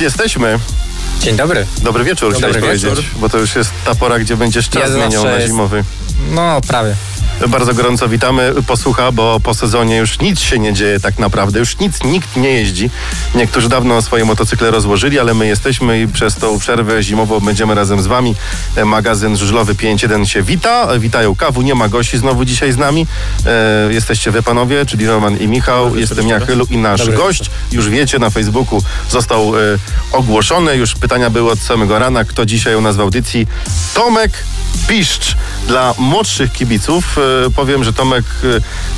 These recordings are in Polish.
Jesteśmy. Dzień dobry. Dobry wieczór, Dobry chciałeś wieczór. powiedzieć, bo to już jest ta pora, gdzie będziesz czas Ja zmieniał na jest- zimowy. No, prawie. Bardzo gorąco witamy posłucha, bo po sezonie już nic się nie dzieje tak naprawdę, już nic, nikt nie jeździ. Niektórzy dawno swoje motocykle rozłożyli, ale my jesteśmy i przez tą przerwę zimową będziemy razem z wami. E, Magazyn Żużlowy 5.1 się wita. Witają Kawu, nie ma gości znowu dzisiaj z nami. E, jesteście wy panowie, czyli Roman i Michał. Jestem ja, Chylu i nasz Dobry gość. Już wiecie, na Facebooku został e, ogłoszony. Już pytania były od samego rana. Kto dzisiaj u nas w audycji? Tomek Piszcz. Dla młodszych kibiców e, powiem, że Tomek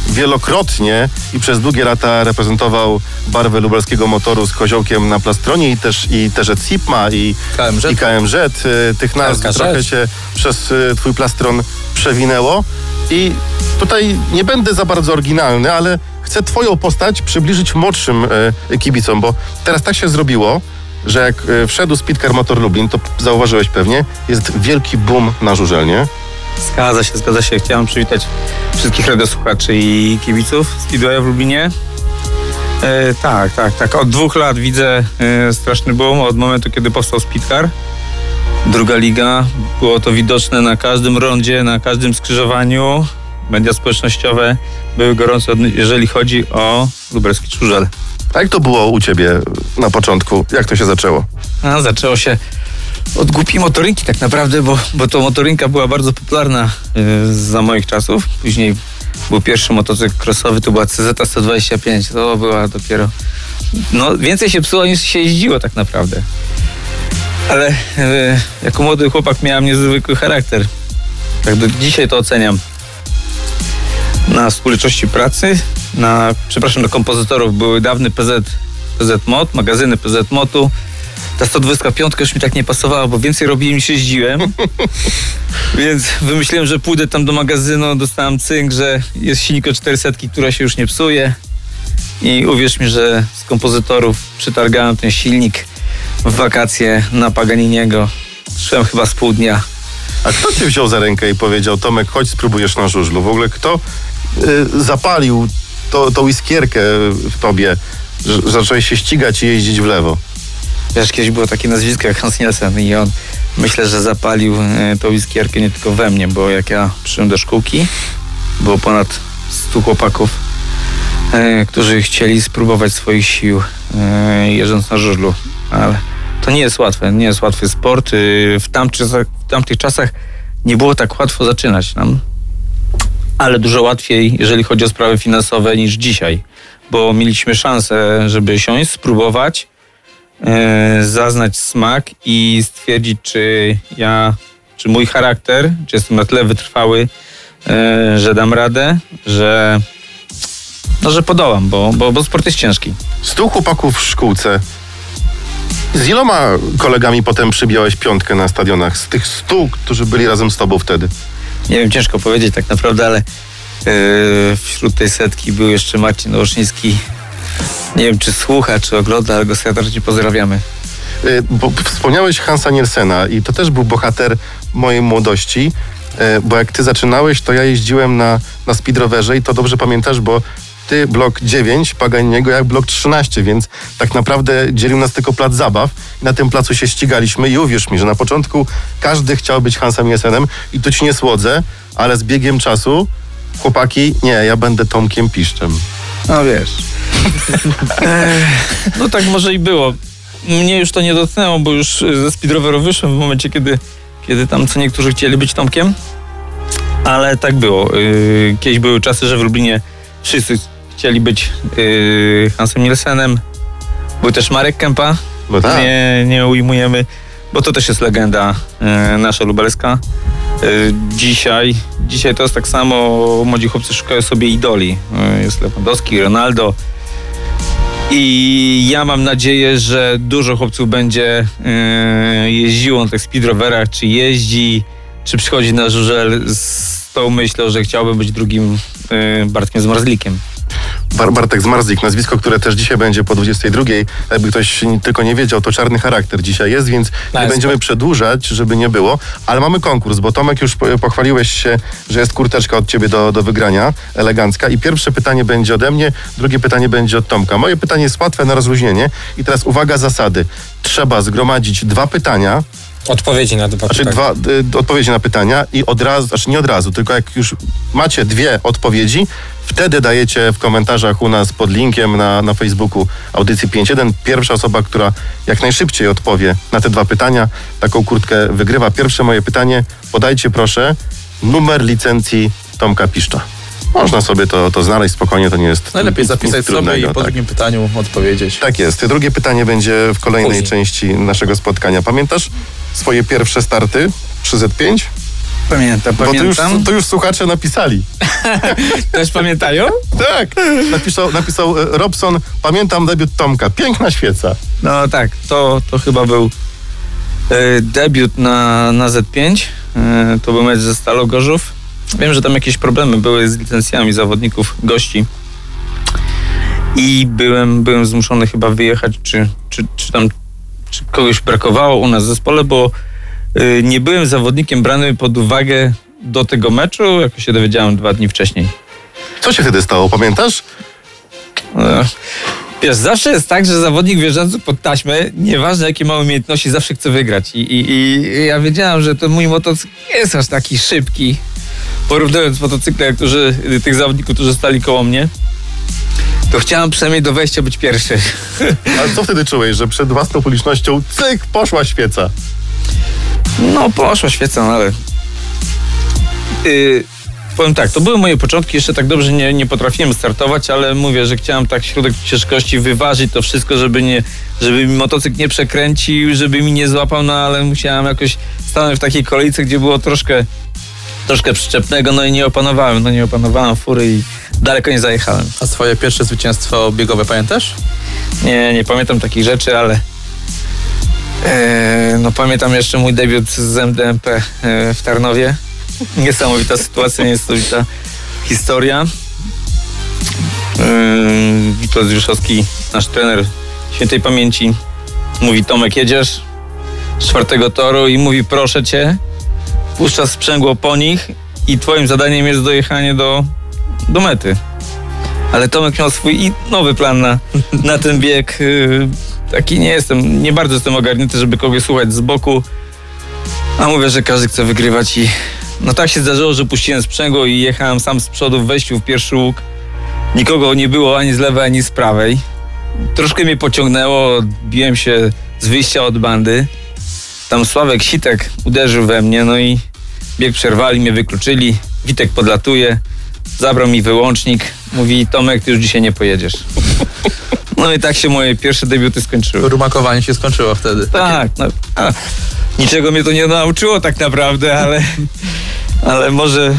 e, wielokrotnie i przez długie lata reprezentował barwę lubelskiego motoru z koziołkiem na plastronie i też i też Cipma i KMZ. i KMZ. E, Tych nazw KMZ. trochę się przez twój plastron przewinęło i tutaj nie będę za bardzo oryginalny, ale chcę twoją postać przybliżyć młodszym kibicom, bo teraz tak się zrobiło, że jak wszedł Speedcar Motor Lublin, to zauważyłeś pewnie, jest wielki boom na żużelnie. Zgadza się, zgadza się. Chciałem przywitać wszystkich radiosłuchaczy i kibiców Speedwaya w Lublinie. E, tak, tak, tak. Od dwóch lat widzę e, straszny boom od momentu, kiedy powstał Speedcar. Druga liga. Było to widoczne na każdym rondzie, na każdym skrzyżowaniu. Media społecznościowe były gorące, jeżeli chodzi o lubelski żużel. A jak to było u ciebie na początku? Jak to się zaczęło? A, zaczęło się od głupiej motorynki tak naprawdę, bo, bo to motorynka była bardzo popularna y, za moich czasów. Później był pierwszy motocykl crossowy, to była CZ-125. To była dopiero... No, więcej się psuło niż się jeździło tak naprawdę. Ale y, jako młody chłopak miałem niezwykły charakter. Tak do dzisiaj to oceniam. Na współczynności pracy, na, przepraszam, do kompozytorów były dawny PZ, PZ Mod, magazyny PZ Motu. Ta 125 już mi tak nie pasowała, bo więcej robiłem niż jeździłem. Więc wymyśliłem, że pójdę tam do magazynu, dostałem cynk, że jest silnik o 400, która się już nie psuje. I uwierz mi, że z kompozytorów przytargałem ten silnik w wakacje na Paganiniego. Szłem chyba z pół dnia. A kto cię wziął za rękę i powiedział, Tomek, chodź spróbujesz na żużlu? W ogóle kto y, zapalił to, tą iskierkę w tobie, że zacząłeś się ścigać i jeździć w lewo? Wiesz, kiedyś było takie nazwisko jak Hans Nielsen i on myślę, że zapalił e, tą iskierkę nie tylko we mnie, bo jak ja przyszedłem do szkółki, było ponad 100 chłopaków, e, którzy chcieli spróbować swoich sił e, jeżdżąc na żużlu, ale to nie jest łatwe, nie jest łatwy sport. W, tamtych, w tamtych czasach nie było tak łatwo zaczynać nam, ale dużo łatwiej, jeżeli chodzi o sprawy finansowe niż dzisiaj, bo mieliśmy szansę, żeby siąść, spróbować, zaznać smak i stwierdzić, czy ja, czy mój charakter, czy jestem na tyle wytrwały, e, że dam radę, że, no, że podołam, bo, bo, bo sport jest ciężki. Stu chłopaków w szkółce. Z iloma kolegami potem przybijałeś piątkę na stadionach? Z tych stu, którzy byli razem z tobą wtedy. Nie wiem, ciężko powiedzieć tak naprawdę, ale e, wśród tej setki był jeszcze Marcin Olszyński. Nie wiem, czy słucha, czy ogląda, ale go serdecznie pozdrawiamy. Y, Bo wspomniałeś Hansa Nielsena i to też był bohater mojej młodości, y, bo jak ty zaczynałeś, to ja jeździłem na, na speedrowerze i to dobrze pamiętasz, bo ty blok 9, Paganiego jak blok 13, więc tak naprawdę dzielił nas tylko plac zabaw. Na tym placu się ścigaliśmy i uwierz mi, że na początku każdy chciał być Hansem Nielsenem i tu ci nie słodzę, ale z biegiem czasu chłopaki, nie, ja będę Tomkiem Piszczem. No wiesz. No tak może i było. Mnie już to nie dotknęło, bo już ze speedroweru wyszłem w momencie, kiedy, kiedy tam co niektórzy chcieli być Tomkiem. Ale tak było. Yy, Kiedyś były czasy, że w Lublinie wszyscy chcieli być yy, Hansem Nielsenem. Był też Marek Kępa. Tak. Nie, nie ujmujemy, bo to też jest legenda nasza lubelska. Dzisiaj, dzisiaj to jest tak samo, młodzi chłopcy szukają sobie idoli. Jest Lewandowski, Ronaldo. I ja mam nadzieję, że dużo chłopców będzie yy, jeździło na tych speedrowerach, czy jeździ, czy przychodzi na żużel z tą myślą, że chciałby być drugim yy, Bartkiem Zmarzlikiem. Bar Bartek Zmarzlik, nazwisko, które też dzisiaj będzie po 22. Jakby ktoś tylko nie wiedział, to czarny charakter dzisiaj jest, więc nie jest będziemy przedłużać, żeby nie było. Ale mamy konkurs, bo Tomek już po- pochwaliłeś się, że jest kurteczka od ciebie do, do wygrania, elegancka. I pierwsze pytanie będzie ode mnie, drugie pytanie będzie od Tomka. Moje pytanie jest łatwe na rozluźnienie. I teraz uwaga, zasady. Trzeba zgromadzić dwa pytania, Odpowiedzi na dwa znaczy pytania. dwa y, odpowiedzi na pytania i od razu, znaczy nie od razu, tylko jak już macie dwie odpowiedzi, wtedy dajecie w komentarzach u nas pod linkiem na, na Facebooku audycji 5.1. Pierwsza osoba, która jak najszybciej odpowie na te dwa pytania, taką kurtkę wygrywa. Pierwsze moje pytanie, podajcie proszę numer licencji Tomka Piszcza. Można sobie to, to znaleźć spokojnie, to nie jest Najlepiej nic zapisać sobie trudnego, i po tak. drugim pytaniu odpowiedzieć. Tak jest. Drugie pytanie będzie w kolejnej Później. części naszego spotkania. Pamiętasz swoje pierwsze starty przy Z5? Pamiętam, Bo to już, pamiętam. to już słuchacze napisali. Też pamiętają? Tak. Napisał, napisał e, Robson, pamiętam debiut Tomka. Piękna świeca. No tak, to, to chyba był e, debiut na, na Z5. E, to był mecz ze Stalą Gorzów. Wiem, że tam jakieś problemy były z licencjami zawodników, gości. I byłem, byłem zmuszony chyba wyjechać, czy, czy, czy tam czy kogoś brakowało u nas w zespole, bo e, nie byłem zawodnikiem brany pod uwagę do tego meczu, jak się dowiedziałem dwa dni wcześniej. Co się wtedy stało, pamiętasz? E, Wiesz, zawsze jest tak, że zawodnik wjeżdżający pod taśmę, nieważne jakie ma umiejętności, zawsze chce wygrać. I, i, I ja wiedziałem, że ten mój motocykl nie jest aż taki szybki. Porównując motocykle, którzy, tych zawodników, którzy stali koło mnie, to chciałem przynajmniej do wejścia być pierwszy. Ale co wtedy czułeś, że przed własną publicznością cyk, poszła świeca? No, poszła świeca, no ale... Yy, powiem tak, to były moje początki, jeszcze tak dobrze nie, nie potrafiłem startować, ale mówię, że chciałem tak środek ciężkości wyważyć to wszystko, żeby nie, żeby mi motocykl nie przekręcił, żeby mi nie złapał, no ale musiałem jakoś stanąć w takiej kolejce, gdzie było troszkę troszkę przyczepnego, no i nie opanowałem, no nie opanowałem fury i daleko nie zajechałem. A swoje pierwsze zwycięstwo biegowe pamiętasz? Nie, nie pamiętam takich rzeczy, ale e, no pamiętam jeszcze mój debiut z MDMP e, w Tarnowie. Niesamowita sytuacja, niesamowita historia. E, Witold Zjuszowski, nasz trener świętej pamięci, mówi Tomek jedziesz z czwartego toru i mówi proszę cię, puszcza sprzęgło po nich i twoim zadaniem jest dojechanie do, do mety. Ale Tomek miał swój i- nowy plan na, na ten bieg. yy, Taki nie jestem, nie bardzo jestem ogarnięty, żeby kogoś słuchać z boku. A mówię, że każdy chce wygrywać i no tak się zdarzyło, że puściłem sprzęgło i jechałem sam z przodu w wejściu w pierwszy łuk. Nikogo nie było ani z lewej, ani z prawej. Troszkę mnie pociągnęło, odbiłem się z wyjścia od bandy. Tam Sławek Sitek uderzył we mnie, no i bieg przerwali, mnie wykluczyli. Witek podlatuje, zabrał mi wyłącznik, mówi Tomek, ty już dzisiaj nie pojedziesz. No i tak się moje pierwsze debiuty skończyły. Rumakowanie się skończyło wtedy. Tak, no, a, niczego mnie to nie nauczyło tak naprawdę, ale, ale może,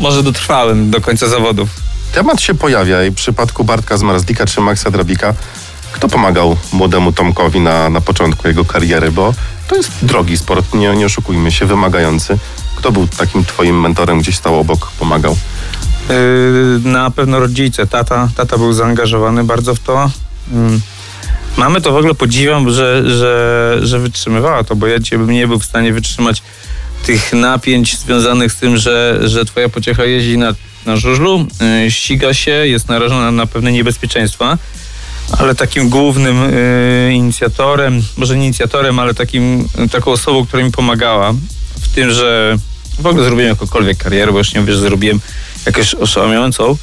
może dotrwałem do końca zawodów. Temat się pojawia i w przypadku Bartka Zmarzlika czy Maxa Drabika, kto pomagał młodemu Tomkowi na, na początku jego kariery, bo to jest drogi sport, nie, nie oszukujmy się, wymagający. Kto był takim twoim mentorem, gdzieś stał obok, pomagał? Yy, na pewno rodzice, tata, tata był zaangażowany bardzo w to. Yy, Mamy to w ogóle podziwiam, że, że, że wytrzymywała to, bo ja dzisiaj bym nie był w stanie wytrzymać tych napięć związanych z tym, że, że twoja pociecha jeździ na, na żużlu, yy, ściga się, jest narażona na pewne niebezpieczeństwa, ale takim głównym yy, inicjatorem, może nie inicjatorem, ale takim, taką osobą, która mi pomagała tym, że w ogóle zrobiłem jakąkolwiek karierę, bo już nie mówię, że zrobiłem jakąś oszałamiającą,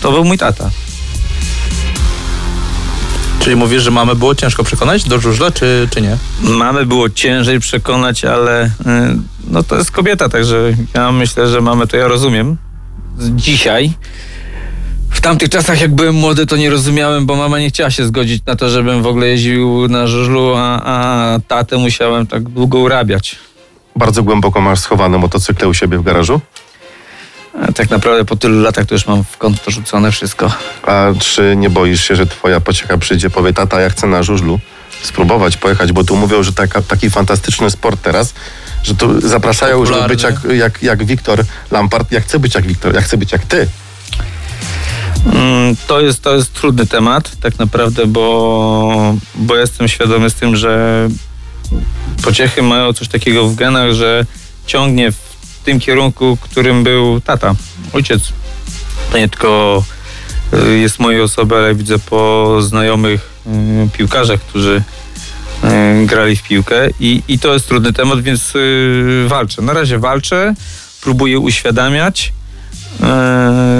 to był mój tata. Czyli mówisz, że mamy było ciężko przekonać do żużla, czy, czy nie? Mamy było ciężej przekonać, ale y, no to jest kobieta, także ja myślę, że mamy to ja rozumiem. Dzisiaj. W tamtych czasach, jak byłem młody, to nie rozumiałem, bo mama nie chciała się zgodzić na to, żebym w ogóle jeździł na żużlu, a, a tatę musiałem tak długo urabiać. Bardzo głęboko masz schowane motocykle u siebie w garażu? A tak naprawdę po tylu latach to już mam w kąt rzucone wszystko. A czy nie boisz się, że twoja pociecha przyjdzie, powie, tata, ja chcę na żużlu spróbować pojechać, bo tu mówią, że taka, taki fantastyczny sport teraz, że tu zapraszają, żeby Popularny. być jak, jak, jak Wiktor Lampard. Ja chcę być jak Wiktor, ja chcę być jak ty. Mm, To jest, to jest trudny temat, tak naprawdę, bo, bo jestem świadomy z tym, że pociechy mają coś takiego w genach, że ciągnie w tym kierunku, którym był tata, ojciec. To nie tylko y, jest mojej osoby, ale widzę po znajomych y, piłkarzach, którzy y, grali w piłkę i, i to jest trudny temat, więc walczę. Na razie walczę, próbuję uświadamiać.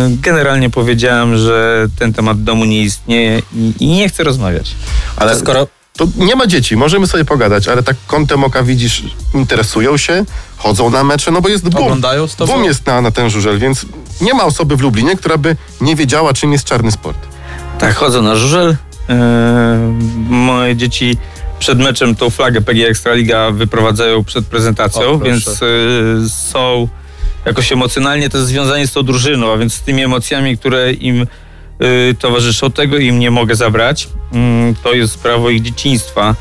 Generalnie powiedziałem, że ten temat domu nie istnieje i, i nie chcę rozmawiać. Ale skoro to nie ma dzieci, możemy sobie pogadać, ale tak kątem oka widzisz, interesują się, chodzą na mecze, no bo jest boom. Oglądają z tobą? Boom jest na, na ten żużel, więc nie ma osoby w Lublinie, która by nie wiedziała, czym jest czarny sport. Tak, chodzę na żużel. E, moje dzieci przed meczem tą flagę PG Ekstraliga wyprowadzają przed prezentacją, O, więc e, są jakoś emocjonalnie też związani z tą drużyną, a więc z tymi emocjami, które im towarzyszą, tego im nie mogę zabrać. Mm, to jest prawo ich dzieciństwa.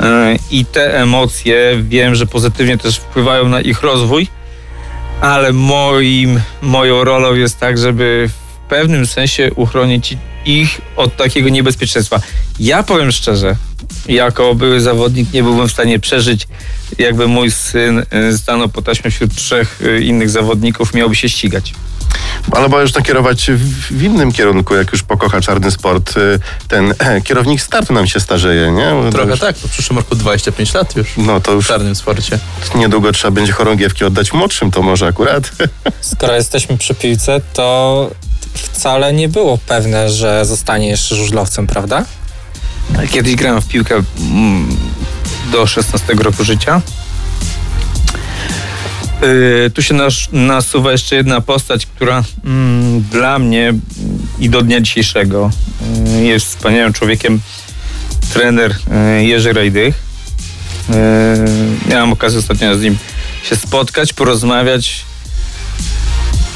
E, I te emocje wiem, że pozytywnie też wpływają na ich rozwój, ale moim, moją rolą jest tak, żeby w pewnym sensie uchronić ich od takiego niebezpieczeństwa. Ja powiem szczerze, jako były zawodnik nie byłbym w stanie przeżyć, jakby mój syn y, stanął po taśmie wśród trzech y, innych zawodników, miałby się ścigać. Ale możesz nakierować w, w innym kierunku, jak już pokocha czarny sport. y, Ten kierownik startu nam się starzeje, nie? To Trochę już, tak, w przyszłym roku 25 lat już No to w już czarnym sporcie. niedługo trzeba będzie chorągiewki oddać młodszym, to może akurat. skoro jesteśmy przy piłce, to wcale nie było pewne, że zostaniesz żużlowcem, prawda? Kiedyś grałem w piłkę mm, do 16 roku życia. Yy, tu się nas, nasuwa jeszcze jedna postać, która mm, dla mnie i do dnia dzisiejszego yy, jest wspaniałym człowiekiem. Trener yy, Jerzy Rajdych. Yy, miałem okazję ostatnio z nim się spotkać, porozmawiać.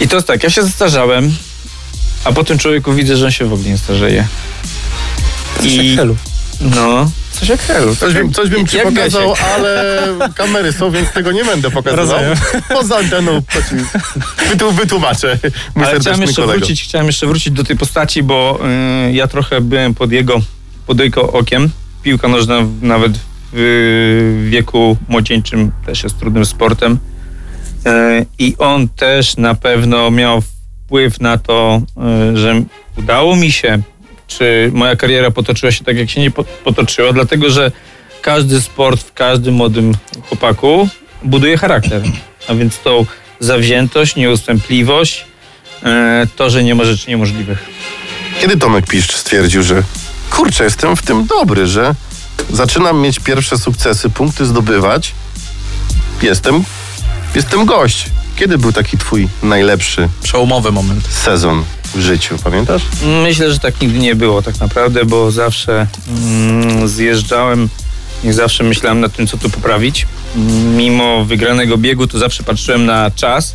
I to jest tak, ja się zestarzałem, a po tym człowieku widzę, że on się w ogóle nie starzeje. I- Helu. No, coś jak helu. Coś bym, coś bym ci Jak pokazał, Gasiek. ale kamery są, więc tego nie będę pokazywał. Rozumiem. Poza anteną to ci wytu, wytłumaczę. Mój Ale chciałem jeszcze, kolego. wrócić, chciałem jeszcze wrócić do tej postaci, bo y, ja trochę byłem pod jego, pod jego okiem. Piłka nożna nawet w wieku młodzieńczym też jest trudnym sportem. Y, I on też na pewno miał wpływ na to, y, że udało mi się, czy moja kariera potoczyła się tak, jak się nie po- potoczyła, dlatego że każdy sport w każdym młodym chłopaku buduje charakter. A więc tą zawziętość, nieustępliwość, e, to, że nie ma rzeczy niemożliwych. Kiedy Tomek Piszcz stwierdził, że kurczę, jestem w tym dobry, że zaczynam mieć pierwsze sukcesy, punkty zdobywać, jestem, jestem gość. Kiedy był taki twój najlepszy Przełomowy moment. sezon w życiu, pamiętasz? Myślę, że tak nigdy nie było tak naprawdę, bo zawsze mm, zjeżdżałem i zawsze myślałem nad tym, co tu poprawić. Mimo wygranego biegu, to zawsze patrzyłem na czas,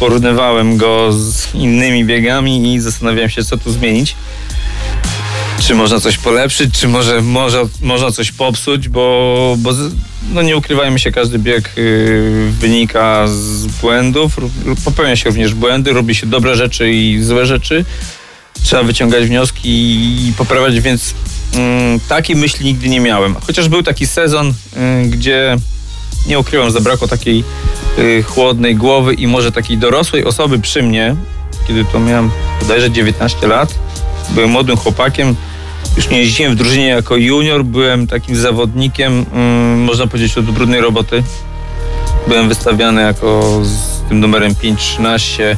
porównywałem go z innymi biegami i zastanawiałem się, co tu zmienić. Czy można coś polepszyć, czy może, może można coś popsuć, bo, bo no nie ukrywajmy się, każdy bieg y, wynika z błędów, popełnia się również błędy, robi się dobre rzeczy i złe rzeczy trzeba wyciągać wnioski i poprawiać, więc mm, takiej myśli nigdy nie miałem. Chociaż był taki sezon, y, gdzie nie ukrywam, zabrakło takiej y, chłodnej głowy i może takiej dorosłej osoby przy mnie, kiedy to miałem bodajże 19 lat. Byłem młodym chłopakiem, już nie jeździłem w drużynie jako junior, byłem takim zawodnikiem, mm, można powiedzieć, od brudnej roboty. Byłem wystawiany jako z tym numerem 513,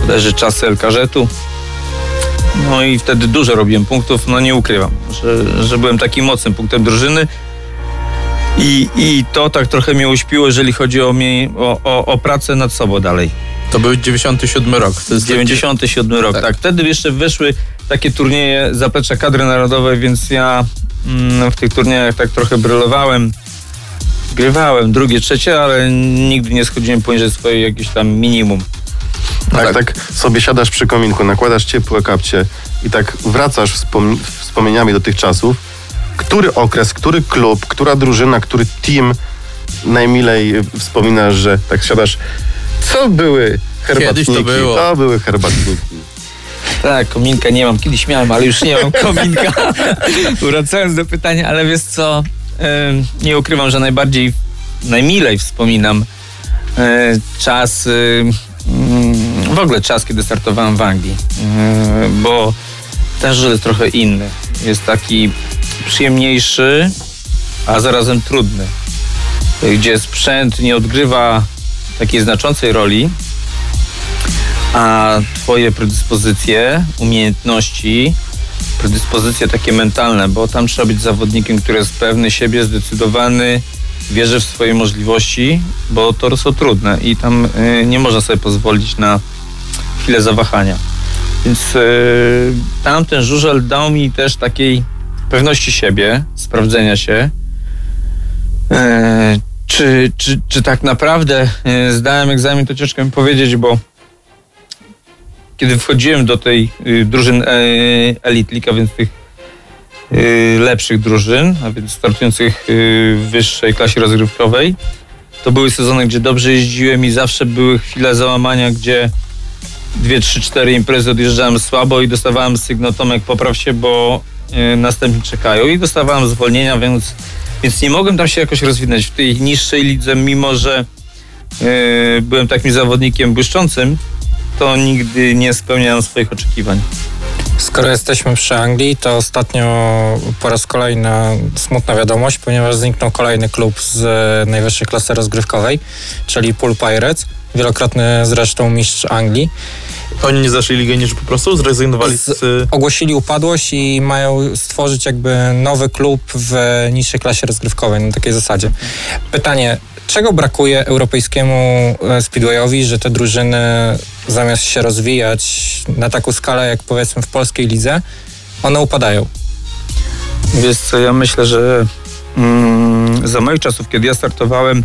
bodajże czasy LKŻ-u. No i wtedy dużo robiłem punktów, no nie ukrywam, że, że byłem takim mocnym punktem drużyny. I, I to tak trochę mnie uśpiło, jeżeli chodzi o, mnie, o, o, o pracę nad sobą dalej. To był 97 rok. To jest 97 rok, Tak. tak. Wtedy jeszcze wyszły takie turnieje zaplecza kadry narodowej, więc ja mm, w tych turniejach tak trochę brylowałem. Grywałem drugie, trzecie, ale nigdy nie schodziłem poniżej swojej jakieś tam minimum. Tak, tak sobie siadasz przy kominku, nakładasz ciepłe kapcie i tak wracasz wspom- wspomnieniami do tych czasów. Który okres, który klub, która drużyna, który team najmilej wspominasz, że tak siadasz. Co były herbatniki? Kiedyś to było. To były herbatniki. Tak, kominka nie mam. Kiedyś miałem, ale już nie mam kominka. Wracając do pytania, ale wiesz co, nie ukrywam, że najbardziej, najmilej wspominam e, czas, y, mm, w ogóle czas, kiedy startowałem w Anglii, E, bo ten żel jest trochę inny. Jest taki przyjemniejszy, a zarazem trudny, gdzie sprzęt nie odgrywa takiej znaczącej roli, a twoje predyspozycje, umiejętności, predyspozycje takie mentalne, bo tam trzeba być zawodnikiem, który jest pewny siebie, zdecydowany, wierzy w swoje możliwości, bo tory są trudne i tam y, nie można sobie pozwolić na chwilę zawahania. Więc y, tam ten żużel dał mi też takiej pewności siebie, sprawdzenia się. E, czy, czy, czy tak naprawdę e, zdałem egzamin, to ciężko mi powiedzieć, bo kiedy wchodziłem do tej y, drużyn e, Elite League, a więc tych y, lepszych drużyn, a więc startujących y, w wyższej klasie rozgrywkowej, to były sezony, gdzie dobrze jeździłem i zawsze były chwile załamania, gdzie dwie, trzy, cztery imprezy odjeżdżałem słabo i dostawałem sygnał Tomek popraw się, bo następni czekają. I dostawałem zwolnienia, więc, więc nie mogłem tam się jakoś rozwinąć w tej niższej lidze, mimo że byłem takim zawodnikiem błyszczącym, to nigdy nie spełniałem swoich oczekiwań. Skoro jesteśmy przy Anglii, to ostatnio po raz kolejny smutna wiadomość, ponieważ zniknął kolejny klub z najwyższej klasy rozgrywkowej, czyli Pool Pirates, wielokrotny zresztą mistrz Anglii. Oni nie zaszli ligę niż po prostu zrezygnowali z... Z- Ogłosili upadłość i mają stworzyć jakby nowy klub w niższej klasie rozgrywkowej, na takiej zasadzie. Pytanie, czego brakuje europejskiemu e, speedwayowi, że te drużyny zamiast się rozwijać na taką skalę jak powiedzmy w polskiej lidze, one upadają? Wiesz co, ja myślę, że mm, za moich czasów, kiedy ja startowałem,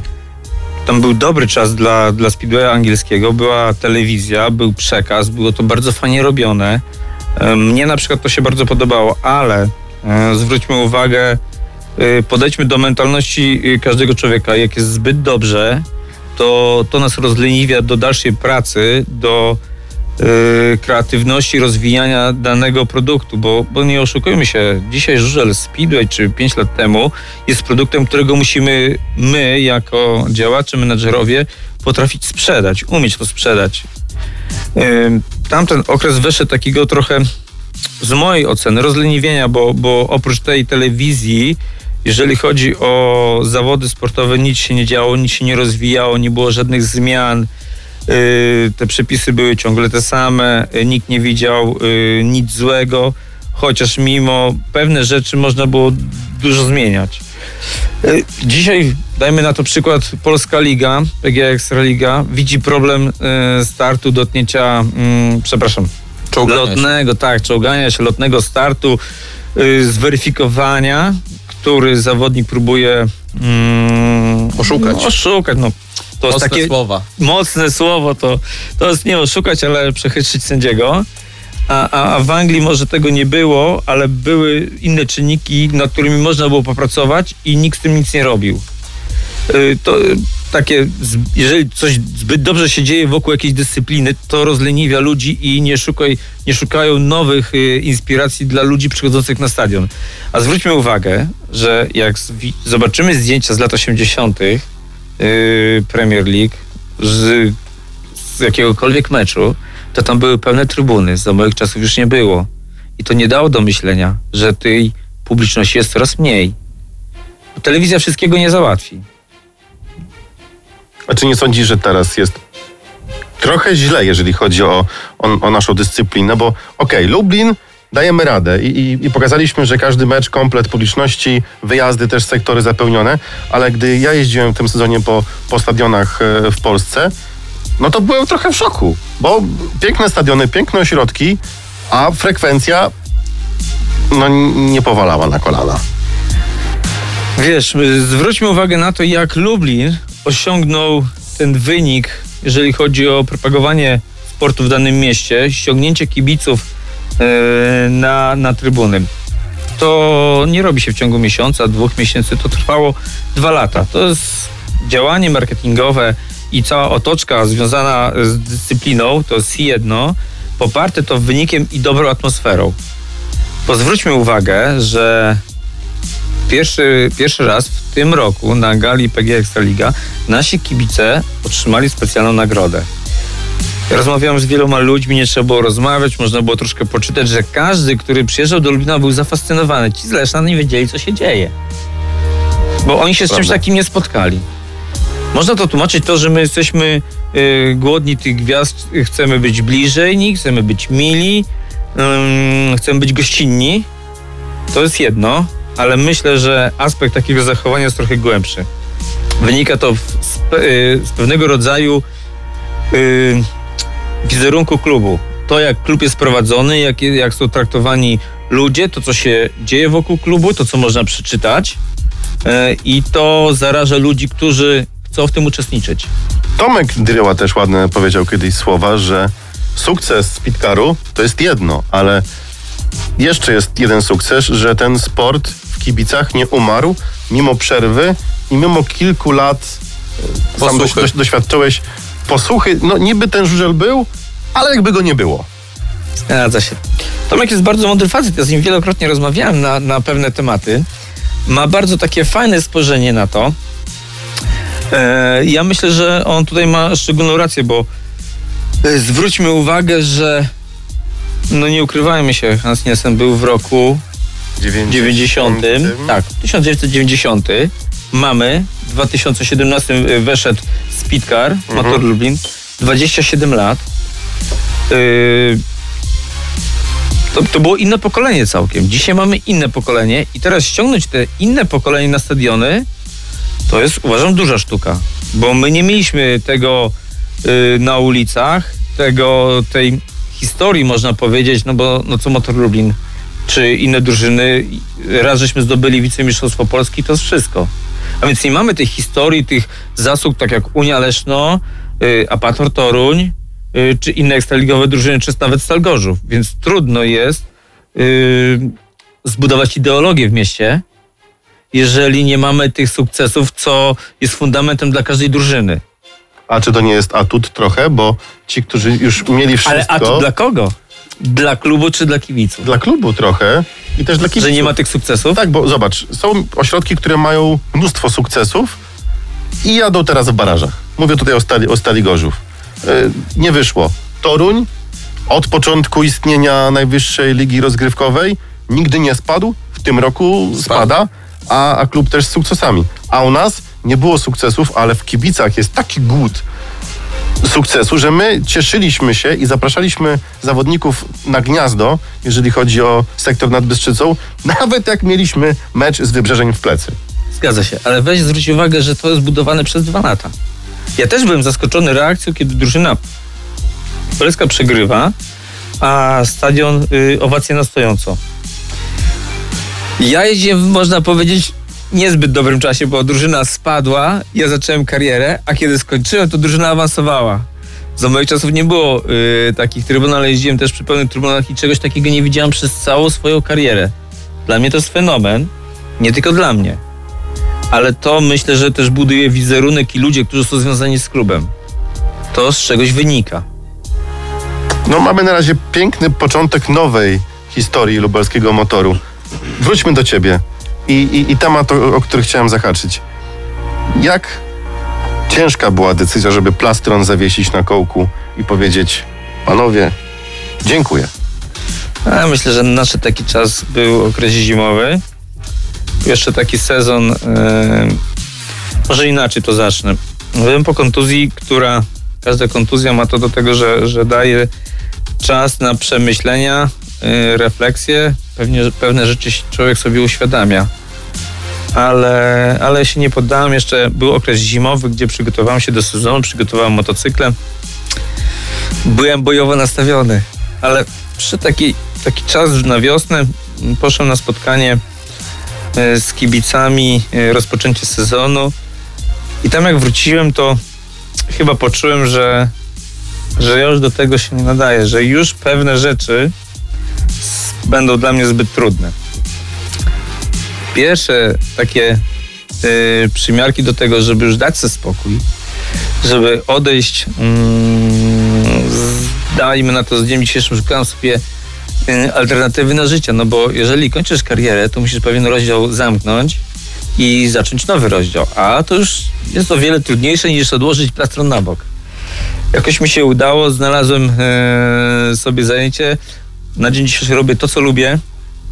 tam był dobry czas dla, dla speedwaya angielskiego, była telewizja, był przekaz, było to bardzo fajnie robione. E, Mnie na przykład to się bardzo podobało, ale e, zwróćmy uwagę, e, podejdźmy do mentalności każdego człowieka. Jak jest zbyt dobrze, to, to nas rozleniwia do dalszej pracy, do kreatywności rozwijania danego produktu, bo, bo nie oszukujmy się, dzisiaj żużel Speedway czy 5 lat temu jest produktem, którego musimy my jako działacze, menedżerowie potrafić sprzedać, umieć to sprzedać. Ym, Tamten okres wyszedł takiego trochę z mojej oceny rozleniwienia, bo, bo oprócz tej telewizji jeżeli chodzi o zawody sportowe, nic się nie działo, nic się nie rozwijało, nie było żadnych zmian. Yy, te przepisy były ciągle te same, yy, nikt nie widział yy, nic złego, chociaż mimo pewne rzeczy można było dużo zmieniać. Dzisiaj, dajmy na to przykład, Polska Liga, PGA Ekstraliga, widzi problem startu, dotknięcia, yy, przepraszam, Czołgania się. lotnego, tak, czołgania się, lotnego startu, zweryfikowania, który zawodnik próbuje mm, Oszukać. No, oszukać, no. To jest Mocne takie słowa. mocne słowo, to, to jest nie oszukać, ale przechytrzyć sędziego. A, a, a w Anglii może tego nie było, ale były inne czynniki, nad którymi można było popracować i nikt z tym nic nie robił. Y, To takie, jeżeli coś zbyt dobrze się dzieje wokół jakiejś dyscypliny, to rozleniwia ludzi i nie, szukaj, nie szukają nowych y, inspiracji dla ludzi przychodzących na stadion. A zwróćmy uwagę, że jak zobaczymy zdjęcia z lat 80. y, Premier League z, z jakiegokolwiek meczu, to tam były pełne trybuny. Za moich czasów już nie było. I to nie dało do myślenia, że tej publiczności jest coraz mniej. Telewizja wszystkiego nie załatwi. A czy nie sądzisz, że teraz jest trochę źle, jeżeli chodzi o, o, o naszą dyscyplinę? Bo okej, Lublin dajemy radę I, i, i pokazaliśmy, że każdy mecz, komplet publiczności, wyjazdy też sektory zapełnione, ale gdy ja jeździłem w tym sezonie po, po stadionach e, w Polsce, no to byłem trochę w szoku, bo piękne stadiony, piękne ośrodki, a frekwencja no nie powalała na kolana. Wiesz, y, zwróćmy uwagę na to, jak Lublin osiągnął ten wynik, jeżeli chodzi o propagowanie sportu w danym mieście, ściągnięcie kibiców na, na trybuny. To nie robi się w ciągu miesiąca, dwóch miesięcy, to trwało dwa lata. To jest działanie marketingowe i cała otoczka związana z dyscypliną, to jest jedno. poparte to wynikiem i dobrą atmosferą. Bo zwróćmy uwagę, że pierwszy, pierwszy raz w tym roku na gali PG Ekstraliga nasi kibice otrzymali specjalną nagrodę. Rozmawiałem z wieloma ludźmi, nie trzeba było rozmawiać, można było troszkę poczytać, że każdy, który przyjeżdżał do Lublina był zafascynowany. Ci z Leszna nie wiedzieli, co się dzieje. Bo oni się z czymś Prawda. takim nie spotkali. Można to tłumaczyć to, że my jesteśmy y, głodni tych gwiazd, y, chcemy być bliżej nich, chcemy być mili, ym, chcemy być gościnni. To jest jedno, ale myślę, że aspekt takiego zachowania jest trochę głębszy. Wynika to w, z, pe- y, z pewnego rodzaju y, wizerunku klubu. To, jak klub jest prowadzony, jak, jak są traktowani ludzie, to, co się dzieje wokół klubu, to, co można przeczytać. E, I to zaraża ludzi, którzy chcą w tym uczestniczyć. Tomek Dryła też ładne powiedział kiedyś słowa, że sukces Spitkaru to jest jedno, ale jeszcze jest jeden sukces, że ten sport w kibicach nie umarł mimo przerwy i mimo kilku lat e, sam doś, Posłuchy. doś, doświadczyłeś posłuchy. No niby ten żużel był, ale jakby go nie było. Zgadza się. Tomek jest bardzo mądry facet, ja z nim wielokrotnie rozmawiałem na, na pewne tematy. Ma bardzo takie fajne spojrzenie na to. E, ja myślę, że on tutaj ma szczególną rację, bo e, zwróćmy uwagę, że no nie ukrywajmy się, Hans Nielsen był w roku 90. Tak, 1990. Mamy. W 2017 weszedł Speedcar, Motor Lublin. 27 lat. Yy, to, to było inne pokolenie całkiem. Dzisiaj mamy inne pokolenie i teraz ściągnąć te inne pokolenie na stadiony to jest uważam duża sztuka. Bo my nie mieliśmy tego yy, na ulicach, tego, tej historii można powiedzieć, no bo no co Motor Lublin czy inne drużyny, raz żeśmy zdobyli wicemistrzostwo Polski, to jest wszystko. A więc nie mamy tej historii, tych zasług, tak jak Unia Leszno, y, Apator Toruń, y, czy inne ekstraligowe drużyny, czy nawet Stal Gorzów. Więc trudno jest y, zbudować ideologię w mieście, jeżeli nie mamy tych sukcesów, co jest fundamentem dla każdej drużyny. A czy to nie jest atut trochę, bo ci, którzy już mieli wszystko... Ale a to dla kogo? Dla klubu czy dla kibiców? dla klubu trochę i też dla kibiców. Że nie ma tych sukcesów? Tak, bo zobacz, są ośrodki, które mają mnóstwo sukcesów i jadą teraz w barażach. Mówię tutaj o Stali, o Stali Gorzów. Yy, nie wyszło. Toruń od początku istnienia najwyższej ligi rozgrywkowej nigdy nie spadł, w tym roku spada, a, a klub też z sukcesami. A u nas nie było sukcesów, ale w kibicach jest taki głód sukcesu, że my cieszyliśmy się i zapraszaliśmy zawodników na gniazdo, jeżeli chodzi o sektor nad Bystrzycą, nawet jak mieliśmy mecz z Wybrzeżeń w plecy. Zgadza się, ale weź zwróć uwagę, że to jest budowane przez dwa lata. Ja też byłem zaskoczony reakcją, kiedy drużyna Polska przegrywa, a stadion y, owacje na stojąco. Ja jeździłem, można powiedzieć, niezbyt dobrym czasie, bo drużyna spadła, ja zacząłem karierę, a kiedy skończyłem, to drużyna awansowała. Za moich czasów nie było y, takich trybun, ale jeździłem też przy pełnych trybunach i czegoś takiego nie widziałem przez całą swoją karierę. Dla mnie to jest fenomen, nie tylko dla mnie. Ale to myślę, że też buduje wizerunek i ludzie, którzy są związani z klubem. To z czegoś wynika. No mamy na razie piękny początek nowej historii lubelskiego motoru. Wróćmy do ciebie i, i, i temat, o, o który chciałem zahaczyć. Jak ciężka była decyzja, żeby plastron zawiesić na kołku i powiedzieć, panowie, dziękuję. Myślę, że nadszedł taki czas był okres zimowy. Jeszcze taki sezon. e, może inaczej to zacznę. Byłem po kontuzji, która. Każda kontuzja ma to do tego, że, że daje czas na przemyślenia, e, refleksje. Pewnie, pewne rzeczy człowiek sobie uświadamia. Ale, ale się nie poddałem. Jeszcze był okres zimowy, gdzie przygotowałem się do sezonu, przygotowałem motocykle. Byłem bojowo nastawiony, ale przy taki, taki czas na wiosnę m, poszedłem na spotkanie e, z kibicami, e, rozpoczęcie sezonu i tam jak wróciłem, to chyba poczułem, że, że już do tego się nie nadaję, że już pewne rzeczy będą dla mnie zbyt trudne. Pierwsze takie y, przymiarki do tego, żeby już dać sobie spokój, żeby odejść, z, dajmy na to z dniem dzisiejszym szukałem sobie y, alternatywy na życie, no bo jeżeli kończysz karierę, to musisz pewien rozdział zamknąć i zacząć nowy rozdział, a to już jest o wiele trudniejsze niż odłożyć plastron na bok. Jakoś mi się udało, znalazłem e, sobie zajęcie. Na dzień dzisiejszy robię to, co lubię.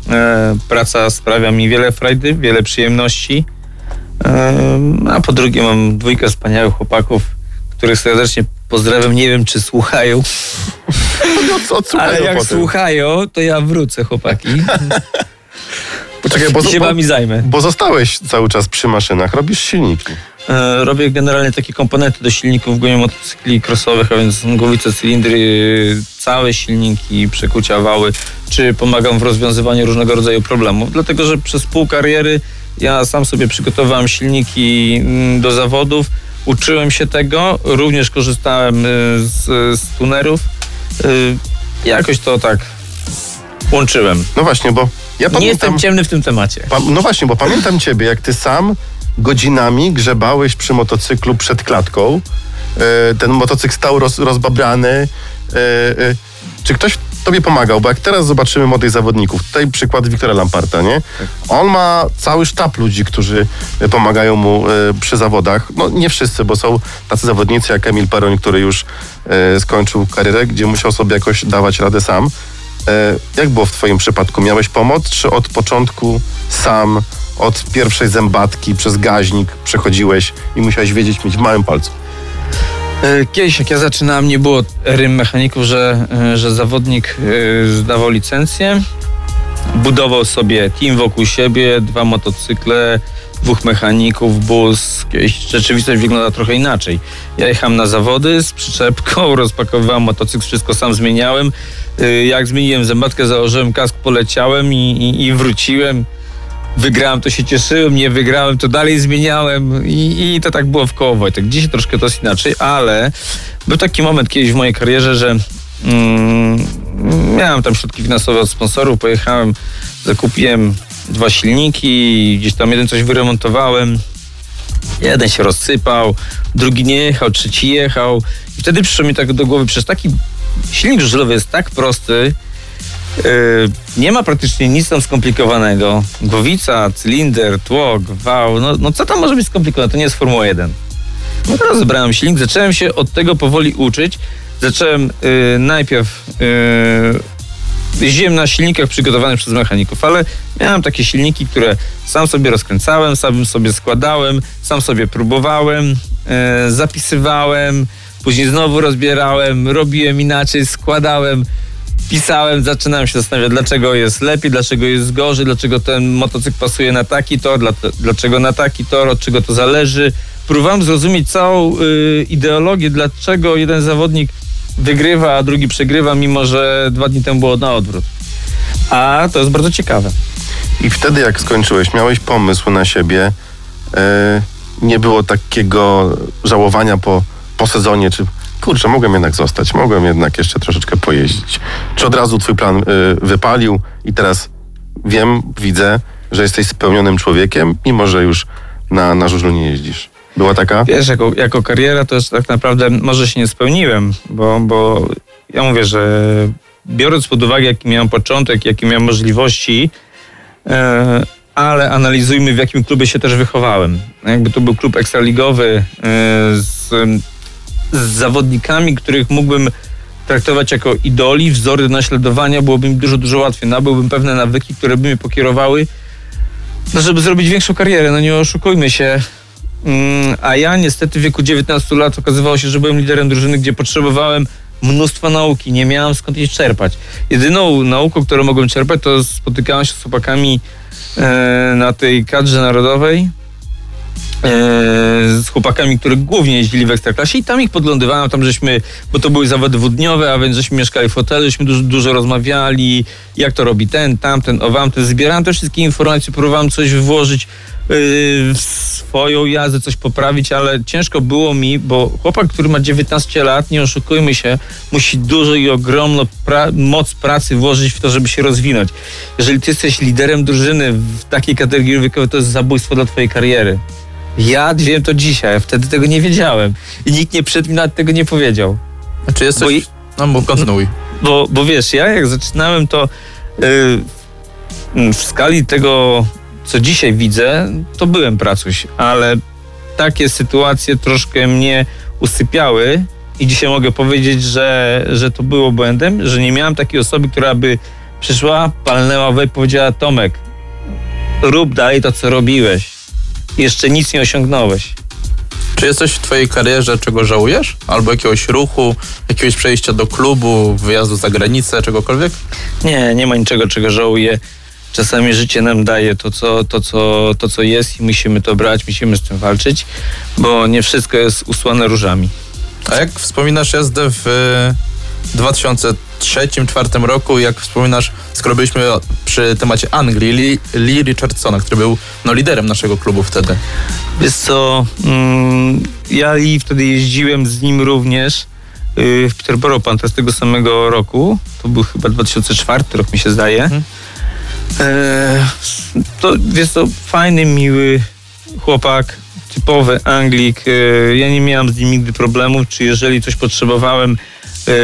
E, praca sprawia mi wiele frajdy, wiele przyjemności. E, a po drugie mam dwójkę wspaniałych chłopaków, których serdecznie pozdrawiam. Nie wiem, czy słuchają, odsłuchaj ale jak potem. słuchają, to ja wrócę, chłopaki. Poczekaj, bo, się bo, wami zajmę. bo zostałeś cały czas przy maszynach, robisz silniki. E, Robię generalnie takie komponenty do silników gonię motocykli crossowych, a więc głowice, cylindry, całe silniki, przekucia, wały, czy pomagam w rozwiązywaniu różnego rodzaju problemów. Dlatego, że przez pół kariery ja sam sobie przygotowałem silniki mm, do zawodów, uczyłem się tego, również korzystałem y, z, z tunerów. Y, Jakoś to tak łączyłem. No właśnie, bo ja Nie pamiętam... jestem ciemny w tym temacie. Pa, no właśnie, bo pamiętam ciebie, jak ty sam godzinami grzebałeś przy motocyklu przed klatką. E, ten motocykl stał roz, rozbabrany. E, e, czy ktoś tobie pomagał? Bo jak teraz zobaczymy młodych zawodników, tutaj przykład Wiktora Lamparta, nie? On ma cały sztab ludzi, którzy pomagają mu przy zawodach. No nie wszyscy, bo są tacy zawodnicy jak Emil Peroń, który już skończył karierę, gdzie musiał sobie jakoś dawać radę sam. Jak było w Twoim przypadku? Miałeś pomoc, czy od początku sam, od pierwszej zębatki przez gaźnik przechodziłeś i musiałeś wiedzieć mieć w małym palcu? E, Kiedyś jak ja zaczynałem, nie było rym mechaników, że, e, że zawodnik e, zdawał licencję, budował sobie team wokół siebie, dwa motocykle, dwóch mechaników, bus. Rzeczywistość wygląda trochę inaczej. Ja jechałem na zawody z przyczepką, rozpakowywałem motocykl, wszystko sam zmieniałem. Jak zmieniłem zębatkę, założyłem kask, poleciałem i, i, i wróciłem. Wygrałem, to się cieszyłem, nie wygrałem, to dalej zmieniałem i, i to tak było w koło Wojtek. Dzisiaj troszkę to jest inaczej, ale był taki moment kiedyś w mojej karierze, że mm, miałem tam środki finansowe od sponsorów, pojechałem, zakupiłem dwa silniki, gdzieś tam jeden coś wyremontowałem, jeden się rozsypał, drugi nie jechał, trzeci jechał i wtedy przyszło mi tak do głowy, przecież taki silnik żużlowy jest tak prosty, nie ma praktycznie nic tam skomplikowanego. Głowica, cylinder, tłok, wał. No, no co tam może być skomplikowane? To nie jest Formuła 1. No teraz zebrałem silnik, zacząłem się od tego powoli uczyć. Zacząłem yy, najpierw yy, na silnikach przygotowanych przez mechaników, ale miałem takie silniki, które sam sobie rozkręcałem, sam sobie składałem, sam sobie próbowałem, yy, zapisywałem, później znowu rozbierałem, robiłem inaczej, składałem pisałem, zaczynałem się zastanawiać, dlaczego jest lepiej, dlaczego jest gorzej, dlaczego ten motocykl pasuje na taki tor, dla, dlaczego na taki tor, od czego to zależy. Próbowałem zrozumieć całą y, ideologię, dlaczego jeden zawodnik wygrywa, a drugi przegrywa, mimo że dwa dni temu było na odwrót. A to jest bardzo ciekawe. I wtedy, jak skończyłeś, miałeś pomysł na siebie. E, nie było takiego żałowania po, po sezonie, czy kurczę, mogłem jednak zostać, mogłem jednak jeszcze troszeczkę pojeździć. Czy od razu twój plan e, wypalił i teraz wiem, widzę, że jesteś spełnionym człowiekiem, mimo że już na, na żużlu nie jeździsz. Była taka? Wiesz, jako, jako kariera to jest tak naprawdę może się nie spełniłem, bo, bo ja mówię, że biorąc pod uwagę, jaki miałem początek, jakie miałem możliwości, e, ale analizujmy, w jakim klubie się też wychowałem. Jakby to był klub ekstraligowy e, z, z zawodnikami, których mógłbym traktować jako idoli, wzory do naśladowania, byłoby mi dużo, dużo łatwiej. Nabyłbym pewne nawyki, które by mnie pokierowały, no żeby zrobić większą karierę. No nie oszukujmy się. Mm, A ja niestety w wieku 19 lat okazywało się, że byłem liderem drużyny, gdzie potrzebowałem mnóstwa nauki, nie miałem skąd jej czerpać. Jedyną nauką, którą mogłem czerpać, to spotykałem się z chłopakami e, na tej kadrze narodowej, z chłopakami, którzy głównie jeździli w Ekstraklasie i tam ich podglądywałem, tam żeśmy, bo to były zawody dwudniowe, a więc żeśmy mieszkali w hotelu, żeśmy dużo, dużo rozmawiali, jak to robi ten, tamten, owamten, zbierałem te wszystkie informacje, próbowałem coś włożyć yy, w swoją jazdę, coś poprawić, ale ciężko było mi, bo chłopak, który ma 19 lat, nie oszukujmy się, musi dużo i ogromną pra- moc pracy włożyć w to, żeby się rozwinąć. Jeżeli ty jesteś liderem drużyny w takiej kategorii wiekowej, to jest zabójstwo dla twojej kariery. Ja wiem to dzisiaj, a wtedy tego nie wiedziałem. I nikt nie przed mi nawet tego nie powiedział. Czy jest Bo i- No bo kontynuuj. Bo, bo wiesz, ja jak zaczynałem to yy, w skali tego, co dzisiaj widzę, to byłem pracuś, ale takie sytuacje troszkę mnie usypiały i dzisiaj mogę powiedzieć, że, że to było błędem, że nie miałem takiej osoby, która by przyszła, palnęła we i powiedziała Tomek, rób dalej to, co robiłeś. Jeszcze nic nie osiągnąłeś. Czy jest coś w twojej karierze, czego żałujesz? Albo jakiegoś ruchu, jakiegoś przejścia do klubu, wyjazdu za granicę, czegokolwiek? Nie, nie ma niczego, czego żałuję. Czasami życie nam daje to co, to, co, to, co jest i musimy to brać, musimy z tym walczyć, bo nie wszystko jest usłane różami. A jak wspominasz jazdę w 2003-2004 roku, jak wspominasz, skoro byliśmy przy temacie Anglii, Lee, Lee Richardsona, który był no, liderem naszego klubu wtedy. Wiesz co, mm, ja i wtedy jeździłem z nim również yy, w Peterborough Pan z tego samego roku. To był chyba 2004 rok mi się zdaje. Mhm. E, to jest to fajny, miły chłopak, typowy Anglik. E, ja nie miałem z nim nigdy problemów, czy jeżeli coś potrzebowałem,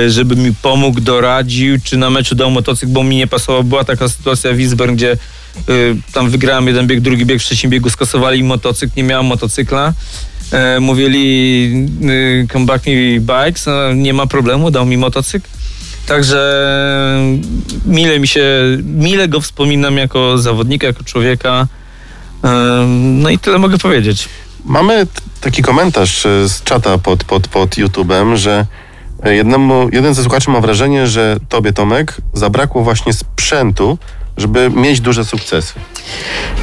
żeby mi pomógł, doradził, czy na meczu dał motocykl, bo mi nie pasował. Była taka sytuacja w Wiesbaden, gdzie tam wygrałem jeden bieg, drugi bieg, w trzecim biegu skasowali motocykl, nie miałem motocykla. Mówili come back me bikes, no, nie ma problemu, dał mi motocykl. Także mile mi się, mile go wspominam jako zawodnika, jako człowieka. No i tyle mogę powiedzieć. Mamy taki komentarz e, z czata pod, pod, pod YouTube'em, że jednemu, jeden ze słuchaczy ma wrażenie, że tobie, Tomek, zabrakło właśnie sprzętu, żeby mieć duże sukcesy.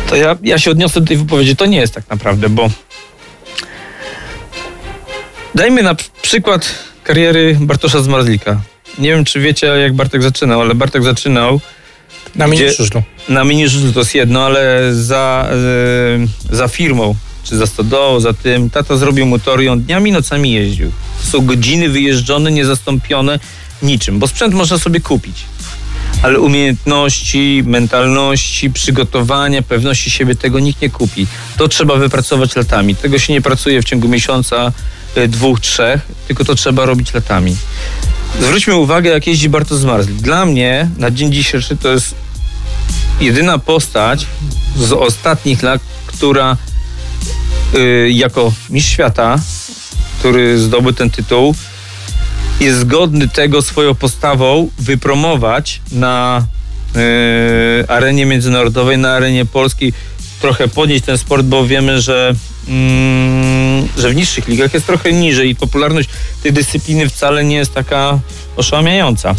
To ja, ja się odniosę do tej wypowiedzi. To nie jest tak naprawdę, bo dajmy na przykład kariery Bartosza Zmarzlika. Nie wiem, czy wiecie, jak Bartek zaczynał, ale Bartek zaczynał na mini żużlu. Na mini żużlu to jest jedno, ale za, e, za firmą, czy za stodołą, za tym, tata zrobił motor i on dniami, nocami jeździł. To są godziny wyjeżdżone, niezastąpione niczym, bo sprzęt można sobie kupić. Ale umiejętności, mentalności, przygotowania, pewności siebie, tego nikt nie kupi. To trzeba wypracować latami. Tego się nie pracuje w ciągu miesiąca, e, dwóch, trzech, tylko to trzeba robić latami. Zwróćmy uwagę, jak jeździ Bartosz Zmarzlik. Dla mnie na dzień dzisiejszy to jest jedyna postać z ostatnich lat, która jako mistrz świata, który zdobył ten tytuł, jest zgodny tego swoją postawą wypromować na y, arenie międzynarodowej, na arenie polskiej, trochę podnieść ten sport, bo wiemy, że mm, że w niższych ligach jest trochę niżej i popularność tej dyscypliny wcale nie jest taka oszałamiająca.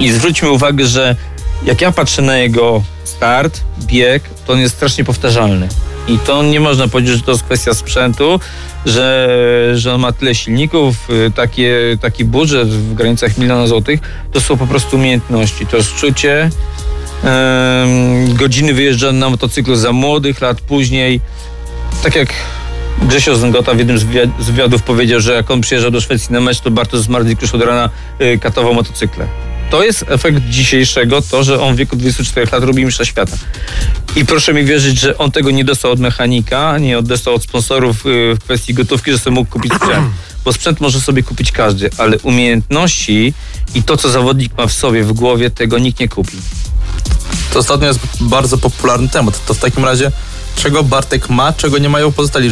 I zwróćmy uwagę, że jak ja patrzę na jego start, bieg, to on jest strasznie powtarzalny. I to nie można powiedzieć, że to jest kwestia sprzętu, że, że on ma tyle silników, y, takie, taki budżet w granicach miliona złotych. To są po prostu umiejętności. To jest czucie, godziny wyjeżdżane na motocyklu za młodych lat, później tak jak Grzesio Zęgota w jednym z wywiadów powiedział, że jak on przyjeżdżał do Szwecji na mecz, to Bartosz Zmardzik już od rana y, katował motocykle. To jest efekt dzisiejszego, to, że on w wieku 24 lat robi mistrza świata. I proszę mi wierzyć, że on tego nie dostał od mechanika, nie dostał od sponsorów y, w kwestii gotówki, że sobie mógł kupić sprzęt. Bo sprzęt może sobie kupić każdy, ale umiejętności i to, co zawodnik ma w sobie, w głowie, tego nikt nie kupi. To ostatnio jest bardzo popularny temat. To w takim razie czego Bartek ma, czego nie mają pozostali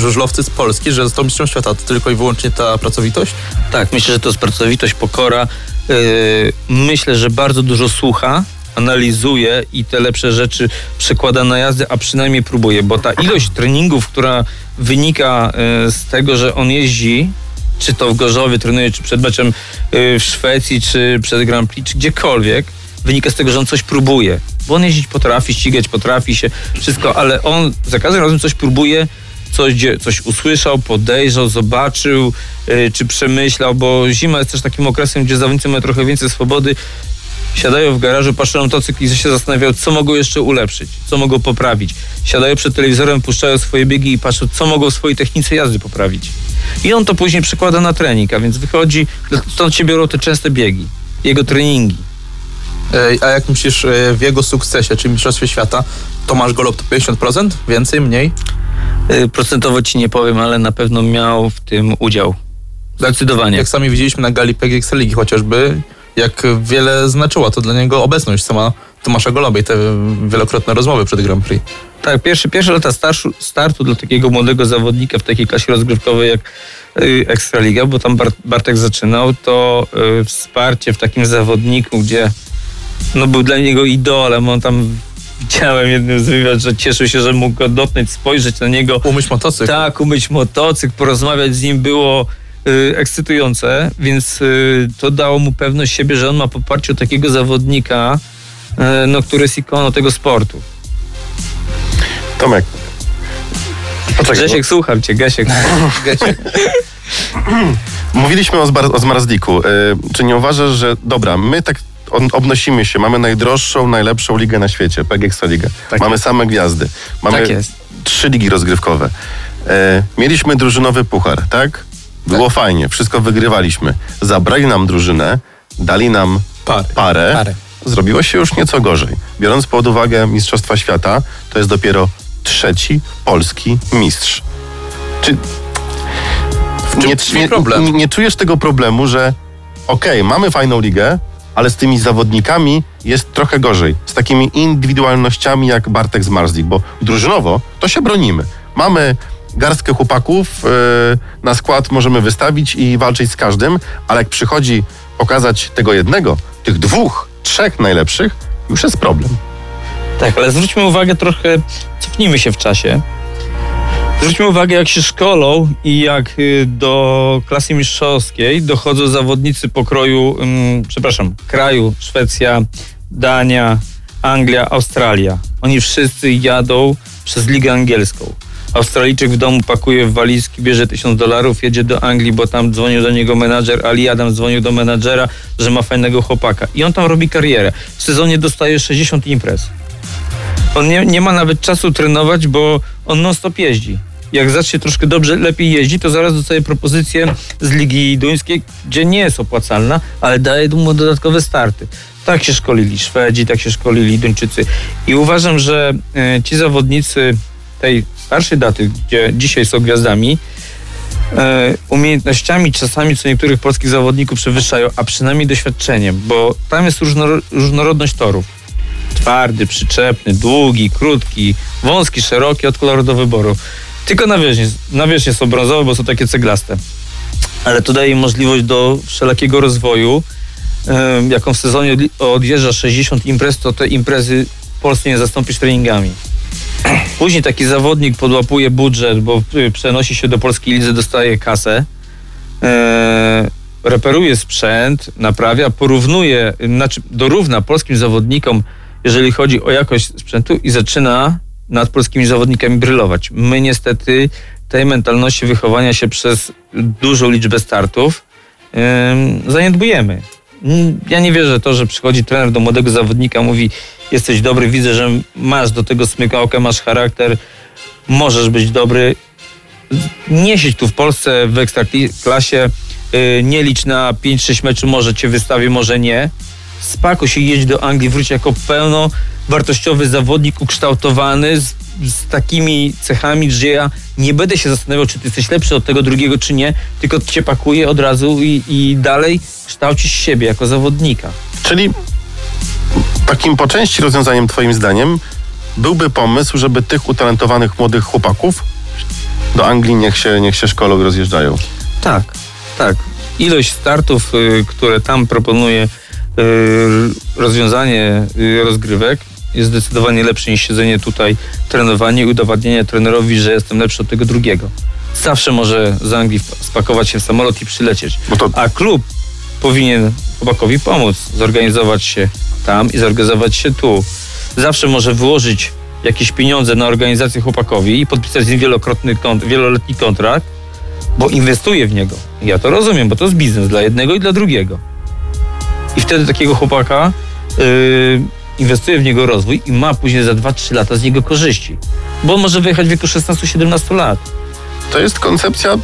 żużlowcy z Polski, że został mistrzem świata? To tylko i wyłącznie ta pracowitość? Tak, myślę, że to jest pracowitość, pokora. Yy, myślę, że bardzo dużo słucha, analizuje i te lepsze rzeczy przekłada na jazdę, a przynajmniej próbuje, bo ta ilość treningów, która wynika yy, z tego, że on jeździ, czy to w Gorzowie trenuje, czy przed meczem yy, w Szwecji, czy przed Grand Prix, czy gdziekolwiek, wynika z tego, że on coś próbuje. Bo on jeździć potrafi, ścigać potrafi się, wszystko, ale on za każdym razem coś próbuje, coś, coś usłyszał, podejrzał, zobaczył, yy, czy przemyślał, bo zima jest też takim okresem, gdzie zawodnicy mają trochę więcej swobody, siadają w garażu, patrzą na motocykl i się zastanawiają, co mogą jeszcze ulepszyć, co mogą poprawić. Siadają przed telewizorem, puszczają swoje biegi i patrzą, co mogą w swojej technice jazdy poprawić. I on to później przekłada na trening, a więc wychodzi, stąd się biorą te częste biegi, jego treningi. A jak myślisz e, w jego sukcesie, czyli Mistrzostwie Świata, Tomasz Golob to 50%? Więcej, mniej? E, procentowo ci nie powiem, ale na pewno miał w tym udział. Zdecydowanie. Jak sami widzieliśmy na gali PG Ekstraligi chociażby, jak wiele znaczyła to dla niego obecność sama Tomasza Goloba i te wielokrotne rozmowy przed Grand Prix. Tak, pierwsze, pierwsze lata starszu, startu dla takiego młodego zawodnika w takiej klasie rozgrywkowej jak y, Ekstraliga, bo tam Bart, Bartek zaczynał, to y, wsparcie w takim zawodniku, gdzie no, był dla niego idolem, on tam widziałem jednym z wywiad, że cieszył się, że mógł go dotknąć, spojrzeć na niego, Umyć motocykl. tak, umyć motocykl, porozmawiać z nim było y, ekscytujące, więc y, to dało mu pewność siebie, że on ma poparcie takiego zawodnika, y, no, który jest ikoną tego sportu. Tomek. Poczekaj, Grzesiek, słucham cię, Grzesiek. bo mówiliśmy o, Zbar- o Zmarzliku. E, czy nie uważasz, że dobra, my tak obnosimy się, mamy najdroższą, najlepszą ligę na świecie, PG Ekstraliga. Tak mamy same gwiazdy. Mamy Tak jest. trzy ligi rozgrywkowe. E, mieliśmy drużynowy puchar, tak? Było fajnie, wszystko wygrywaliśmy. Zabrali nam drużynę, dali nam parę. Parę. Zrobiło się już nieco gorzej. Biorąc pod uwagę Mistrzostwa Świata, to jest dopiero trzeci polski mistrz. Czy nie, nie, nie, nie czujesz tego problemu, że okej, mamy fajną ligę, ale z tymi zawodnikami jest trochę gorzej. Z takimi indywidualnościami jak Bartek z Marsdik, bo drużynowo to się bronimy. Mamy garstkę chłopaków, yy, na skład możemy wystawić i walczyć z każdym, ale jak przychodzi pokazać tego jednego, tych dwóch, trzech najlepszych, już jest problem. Tak, ale zwróćmy uwagę trochę, cofnijmy się w czasie. Zwróćmy uwagę, jak się szkolą i jak y, do klasy mistrzowskiej dochodzą zawodnicy pokroju, ym, przepraszam, kraju Szwecja, Dania, Anglia, Australia. Oni wszyscy jadą przez ligę angielską. Australijczyk w domu pakuje w walizki, bierze tysiąc dolarów, jedzie do Anglii, bo tam dzwonił do niego menadżer, Ali Adam dzwonił do menadżera, że ma fajnego chłopaka. I on tam robi karierę. W sezonie dostaje 60 imprez. On nie, nie ma nawet czasu trenować, bo on non-stop jeździ. Jak zacznie troszkę dobrze, lepiej jeździ, to zaraz dostaje propozycję z Ligi Duńskiej, gdzie nie jest opłacalna, ale daje mu dodatkowe starty. Tak się szkolili Szwedzi, tak się szkolili Duńczycy. I uważam, że e, ci zawodnicy tej starszej daty, gdzie dzisiaj są gwiazdami, e, umiejętnościami czasami co niektórych polskich zawodników przewyższają, a przynajmniej doświadczeniem, bo tam jest różnoro- różnorodność torów. Twardy, przyczepny, długi, krótki, wąski, szeroki, od koloru do wyboru. Tylko nawierzchnie, nawierzchnie są brązowe, bo są takie ceglaste. Ale to daje im możliwość do wszelakiego rozwoju. Jaką w sezonie odjeżdża 60 imprez, to te imprezy Polsce nie zastąpisz treningami. Później taki zawodnik podłapuje budżet, bo y, przenosi się do polskiej lidzy, dostaje kasę, e, reperuje sprzęt, naprawia, porównuje, znaczy dorówna polskim zawodnikom, jeżeli chodzi o jakość sprzętu i zaczyna nad polskimi zawodnikami brylować. My niestety tej mentalności wychowania się przez dużą liczbę startów em, zaniedbujemy. Ja nie wierzę to, że przychodzi trener do młodego zawodnika, mówi jesteś dobry, widzę, że masz do tego smykałkę, masz charakter, możesz być dobry. Nie siedź tu w Polsce w ekstraklasie, yy, nie licz na 5-6 meczów, może cię wystawię, może nie. Spakuj się, jedź do Anglii, wróć jako pełnowartościowy zawodnik ukształtowany z, z takimi cechami, że ja nie będę się zastanawiał, czy ty jesteś lepszy od tego drugiego, czy nie, tylko cię pakuję od razu i, i dalej kształcisz siebie jako zawodnika. Czyli takim po części rozwiązaniem twoim zdaniem byłby pomysł, żeby tych utalentowanych młodych chłopaków do Anglii niech się, niech się szkolą i rozjeżdżają. Tak, tak. Ilość startów, y, które tam proponuje rozwiązanie y, rozgrywek jest zdecydowanie lepsze niż siedzenie tutaj, trenowanie i udowadnianie trenerowi, że jestem lepszy od tego drugiego. Zawsze może z Anglii spakować się w samolot i przylecieć. To A klub powinien chłopakowi pomóc zorganizować się tam i zorganizować się tu. Zawsze może wyłożyć jakieś pieniądze na organizację chłopakowi i podpisać z nim wielokrotny kont- wieloletni kontrakt, bo inwestuje w niego. Ja to rozumiem, bo to jest biznes dla jednego i dla drugiego. I wtedy takiego chłopaka yy, inwestuje w niego rozwój i ma później za 2-3 lata z niego korzyści. Bo on może wyjechać w wieku 16-17 lat. to jest koncepcja,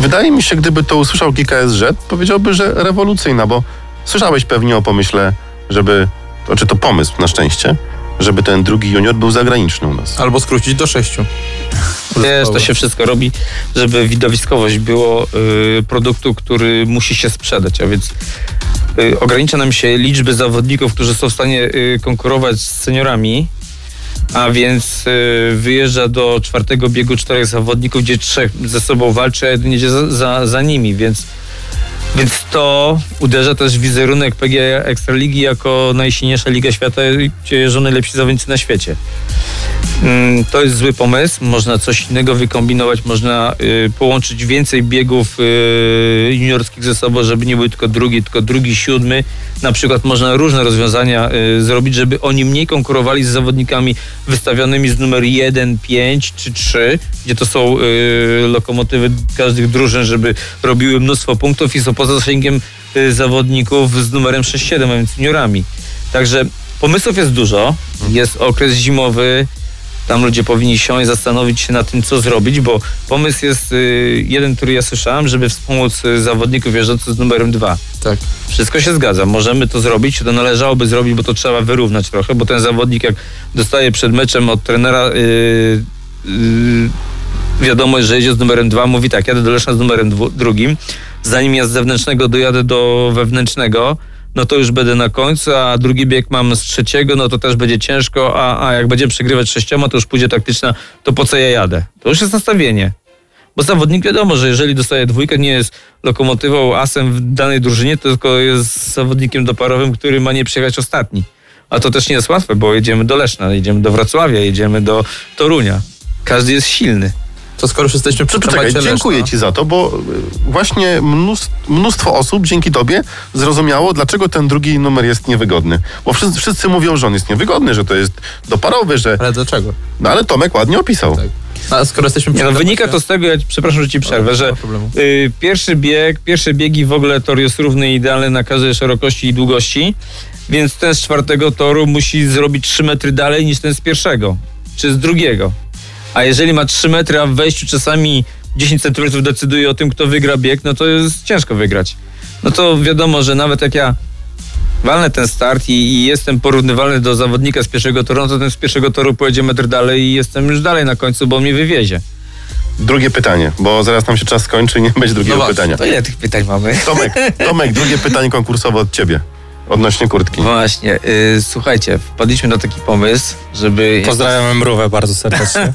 wydaje mi się, gdyby to usłyszał GKSZ, powiedziałby, że rewolucyjna, bo słyszałeś pewnie o pomyśle, żeby, to czy to pomysł na szczęście, żeby ten drugi junior był zagraniczny u nas. Albo skrócić do sześciu. Wiesz, to się wszystko robi, żeby widowiskowość było y, produktu, który musi się sprzedać, a więc ogranicza nam się liczby zawodników, którzy są w stanie y, konkurować z seniorami, a więc y, wyjeżdża do czwartego biegu czterech zawodników, gdzie trzech ze sobą walczy, a jeden jedzie za, za, za nimi, więc więc to uderza też w wizerunek PG Ekstraligi jako najsilniejsza liga świata, gdzie jeżdżą najlepsi zawodnicy na świecie. Mm, To jest zły pomysł, można coś innego wykombinować, można y, połączyć więcej biegów y, juniorskich ze sobą, żeby nie był tylko drugi, tylko drugi, siódmy. Na przykład można różne rozwiązania y, zrobić, żeby oni mniej konkurowali z zawodnikami wystawionymi z numer 1, 5 czy 3, gdzie to są lokomotywy każdych drużyn, żeby robiły mnóstwo punktów i są poza zasięgiem zawodników z numerem 6-7, a więc juniorami. Także pomysłów jest dużo, jest okres zimowy, tam ludzie powinni siąść, zastanowić się nad tym, co zrobić, bo pomysł jest y, jeden, który ja słyszałem, żeby wspomóc y, zawodników jeżdżących z numerem dwa. Tak. Wszystko się zgadza. Możemy to zrobić, to należałoby zrobić, bo to trzeba wyrównać trochę, bo ten zawodnik jak dostaje przed meczem od trenera yy, yy, wiadomość, że jedzie z numerem dwa, mówi tak, jadę do Leszna z numerem dwu, drugim, zanim ja z zewnętrznego dojadę do wewnętrznego, no to już będę na końcu, a drugi bieg mam z trzeciego, no to też będzie ciężko, a, a jak będziemy przegrywać sześcioma, to już pójdzie taktyczna, to po co ja jadę? To już jest nastawienie. Bo zawodnik wiadomo, że jeżeli dostaje dwójkę, nie jest lokomotywą, asem w danej drużynie, tylko jest zawodnikiem doparowym, który ma nie przyjechać ostatni. A to też nie jest łatwe, bo jedziemy do Leszna, jedziemy do Wrocławia, jedziemy do Torunia. Każdy jest silny. To skoro już jesteśmy przy Czekaj, temacie dziękuję Leszna, Ci za to, bo y, właśnie mnóstwo, mnóstwo osób dzięki Tobie zrozumiało, dlaczego ten drugi numer jest niewygodny. Bo wszyscy, wszyscy mówią, że on jest niewygodny, że to jest doparowy, że... Ale dlaczego? No ale Tomek ładnie opisał. Tak. A skoro jesteśmy Nie, przy no, wynika to z tego, ja przepraszam, że ci przerwę, nie że ma problemu. y, pierwszy bieg, pierwsze biegi w ogóle tor jest równy i idealny na każdej szerokości i długości, więc ten z czwartego toru musi zrobić 3 metry dalej niż ten z pierwszego, czy z drugiego. A jeżeli ma 3 metry, a w wejściu czasami 10 centymetrów decyduje o tym, kto wygra bieg, no to jest ciężko wygrać. No to wiadomo, że nawet jak ja walnę ten start i, i jestem porównywalny do zawodnika z pierwszego toru, no to ten z pierwszego toru pojedzie metr dalej i jestem już dalej na końcu, bo mnie wywiezie. Drugie pytanie, bo zaraz nam się czas skończy i nie będzie drugiego No właśnie, pytania. To ile tych pytań mamy? Tomek, Tomek, drugie pytanie konkursowe od Ciebie. Odnośnie kurtki. Właśnie, y, słuchajcie, wpadliśmy na taki pomysł, żeby. Pozdrawiam Mrówę bardzo serdecznie.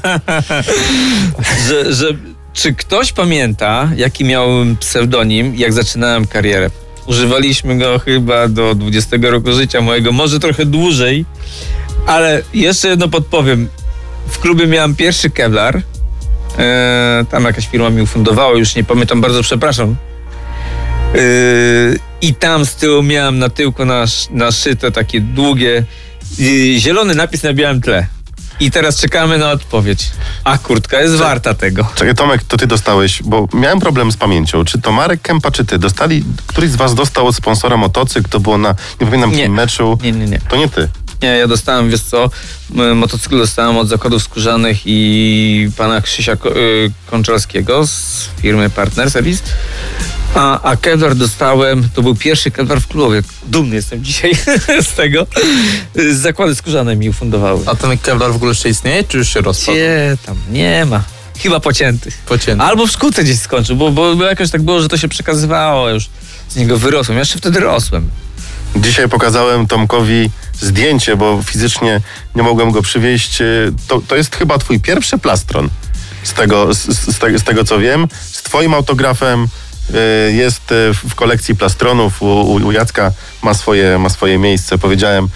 Że, że, czy ktoś pamięta, jaki miałem pseudonim, jak zaczynałem karierę? Używaliśmy go chyba do 20 roku życia mojego, może trochę dłużej, ale jeszcze jedno podpowiem. W klubie miałem pierwszy Kevlar. E, tam jakaś firma mi ufundowała, już nie pamiętam, bardzo przepraszam. E, I tam z tyłu miałem na tyłku nasz, naszyte takie długie, e, zielony napis na białym tle. I teraz czekamy na odpowiedź. A kurtka jest warta tego. Czekaj, Tomek, to Ty dostałeś, bo miałem problem z pamięcią. Czy to Marek Kępa, czy Ty dostali, któryś z Was dostał od sponsora motocykl, to było na, nie pamiętam, Nie. meczu. Nie, nie, nie. To nie Ty. Nie, ja dostałem, wiesz co, motocykl dostałem od zakładów skórzanych i pana Krzysia y, Konczalskiego z firmy Partner Service. A, a dostałem, to był pierwszy Kevlar w klubie. Dumny jestem dzisiaj z tego. Z zakłady skórzane mi ufundowały. A ten Kevlar w ogóle jeszcze istnieje, czy już się rozpadł? Gdzie tam? Nie ma. Chyba pocięty. Pocięty. Albo w szkółce gdzieś skończył, bo, bo, jakoś tak było, że to się przekazywało, już z niego wyrosłem. Ja jeszcze wtedy rosłem. Dzisiaj pokazałem Tomkowi zdjęcie, bo fizycznie nie mogłem go przywieźć. To, to jest chyba Twój pierwszy plastron. Z tego, z, z, tego, z tego co wiem. Z Twoim autografem jest y, w kolekcji plastronów. U, u, Jacka ma swoje, ma swoje miejsce. Powiedziałem,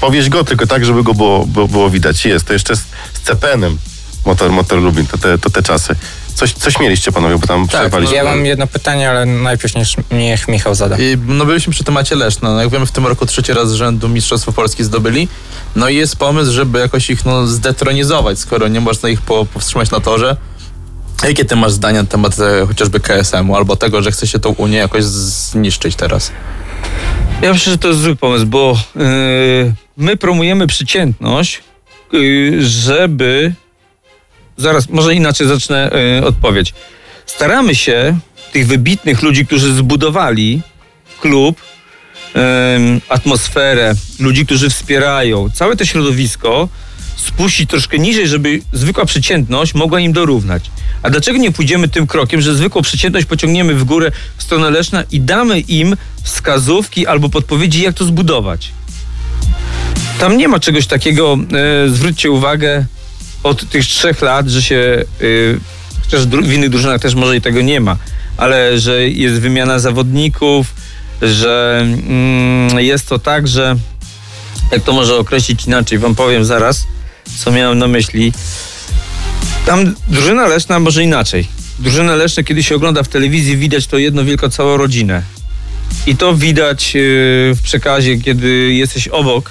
powieź go tylko tak, żeby go było, było, było widać. Jest. To jeszcze z, z Cepenem. Motor, motor Lubin, to te, to te czasy. Coś, coś mieliście panowie, bo tam przerwaliśmy. Ja mam jedno pytanie, ale najpierw niech, niech Michał zada. I, no byliśmy przy temacie Leszna. No, jak wiemy, w tym roku trzeci raz z rzędu Mistrzostwo Polski zdobyli. No i jest pomysł, żeby jakoś ich no, zdetronizować, skoro nie można ich po, powstrzymać na torze. Jakie ty masz zdania na temat e, chociażby KSM-u albo tego, że chce się tą Unię jakoś zniszczyć teraz? Ja myślę, że to jest zły pomysł, bo yy, my promujemy przeciętność, yy, żeby. Zaraz, może inaczej zacznę yy, odpowiedź. Staramy się tych wybitnych ludzi, którzy zbudowali klub, atmosferę, ludzi, którzy wspierają, całe to środowisko spuścić troszkę niżej, żeby zwykła przeciętność mogła im dorównać. A dlaczego nie pójdziemy tym krokiem, że zwykłą przeciętność pociągniemy w górę w stronę Leszna i damy im wskazówki albo podpowiedzi, jak to zbudować? Tam nie ma czegoś takiego, e, zwróćcie uwagę, od tych trzech lat, że się, e, chociaż w innych drużynach też może i tego nie ma, ale że jest wymiana zawodników, że mm, jest to tak, że jak to może określić inaczej, wam powiem zaraz, co miałem na myśli. Tam drużyna Leszna może inaczej. Drużynę Leszna, kiedy się ogląda w telewizji, widać to jedno wielką całą rodzinę. I to widać yy, w przekazie, kiedy jesteś obok,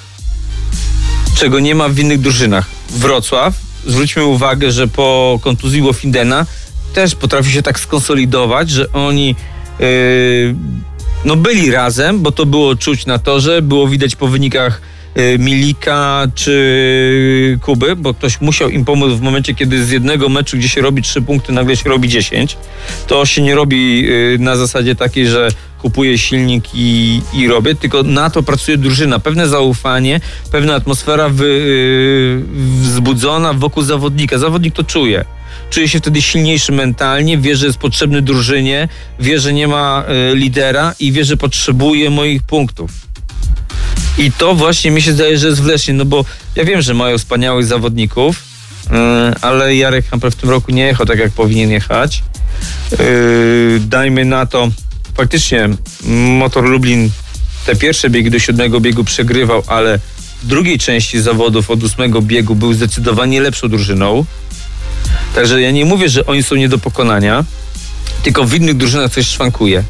czego nie ma w innych drużynach. Wrocław, zwróćmy uwagę, że po kontuzji Wofindena też potrafi się tak skonsolidować, że oni yy, no byli razem, bo to było czuć na torze, było widać po wynikach Milika czy Kuby, bo ktoś musiał im pomóc w momencie, kiedy z jednego meczu, gdzie się robi trzy punkty, nagle się robi 10. To się nie robi y, na zasadzie takiej, że kupuję silnik i, i robię, tylko na to pracuje drużyna. Pewne zaufanie, pewna atmosfera wy, y, wzbudzona wokół zawodnika. Zawodnik to czuje czuje się wtedy silniejszy mentalnie, wie, że jest potrzebny drużynie, wie, że nie ma y, lidera i wie, że potrzebuje moich punktów. I to właśnie mi się zdaje, że jest w Lesznie, no bo ja wiem, że mają wspaniałych zawodników, y, ale Jarek Hampel w tym roku nie jechał tak, jak powinien jechać. Y, dajmy na to, faktycznie Motor Lublin te pierwsze biegi do siódmego biegu przegrywał, ale w drugiej części zawodów od ósmego biegu był zdecydowanie lepszą drużyną. Także ja nie mówię, że oni są nie do pokonania, tylko w innych drużynach coś szwankuje.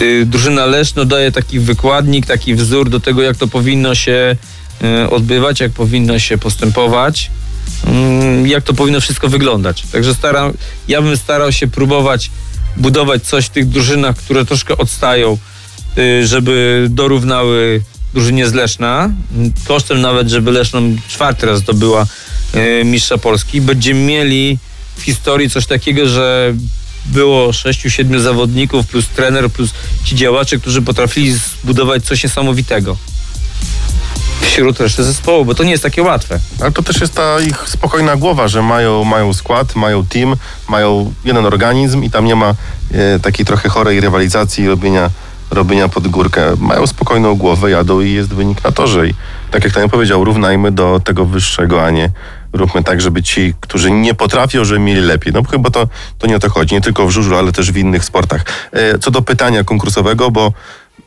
Y, Drużyna Leszno daje taki wykładnik, taki wzór do tego, jak to powinno się y, odbywać, jak powinno się postępować, mm, jak to powinno wszystko wyglądać. Także staram, ja bym starał się próbować budować coś w tych drużynach, które troszkę odstają, y, żeby dorównały drużynie z Leszna, kosztem nawet, żeby Leszno czwarty raz zdobyła mistrza Polski. Będziemy mieli w historii coś takiego, że było sześciu, siedmiu zawodników plus trener, plus ci działacze, którzy potrafili zbudować coś niesamowitego wśród reszty zespołu, bo to nie jest takie łatwe. Ale to też jest ta ich spokojna głowa, że mają, mają skład, mają team, mają jeden organizm i tam nie ma e, takiej trochę chorej rywalizacji i robienia, robienia pod górkę. Mają spokojną głowę, jadą i jest wynik na torze. I tak jak Tania powiedział, równajmy do tego wyższego, a nie róbmy tak, żeby ci, którzy nie potrafią, żeby mieli lepiej. No bo chyba to, to nie o to chodzi, nie tylko w żużlu, ale też w innych sportach. E, co do pytania konkursowego, bo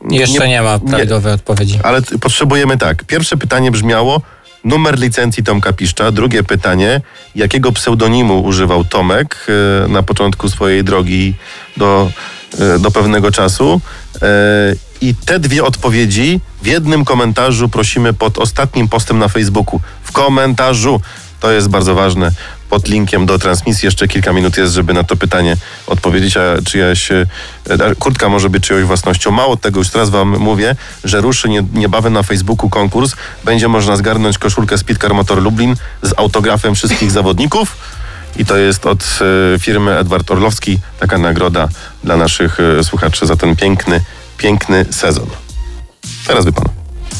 Jeszcze nie, ma prawidłowej odpowiedzi. ale potrzebujemy tak. Pierwsze pytanie brzmiało numer licencji Tomka Piszcza. Drugie pytanie, jakiego pseudonimu używał Tomek e, na początku swojej drogi do, do pewnego czasu. E, I te dwie odpowiedzi w jednym komentarzu prosimy pod ostatnim postem na Facebooku. W komentarzu. To jest bardzo ważne. Pod linkiem do transmisji jeszcze kilka minut jest, żeby na to pytanie odpowiedzieć, a czyjaś e, kurtka może być czyjąś własnością. Mało tego, już teraz wam mówię, że ruszy nie, niebawem na Facebooku konkurs. Będzie można zgarnąć koszulkę Speedcar Motor Lublin z autografem wszystkich zawodników. I to jest od e, firmy Edward Orlowski taka nagroda dla naszych e, słuchaczy za ten piękny, piękny sezon. Teraz wy pan.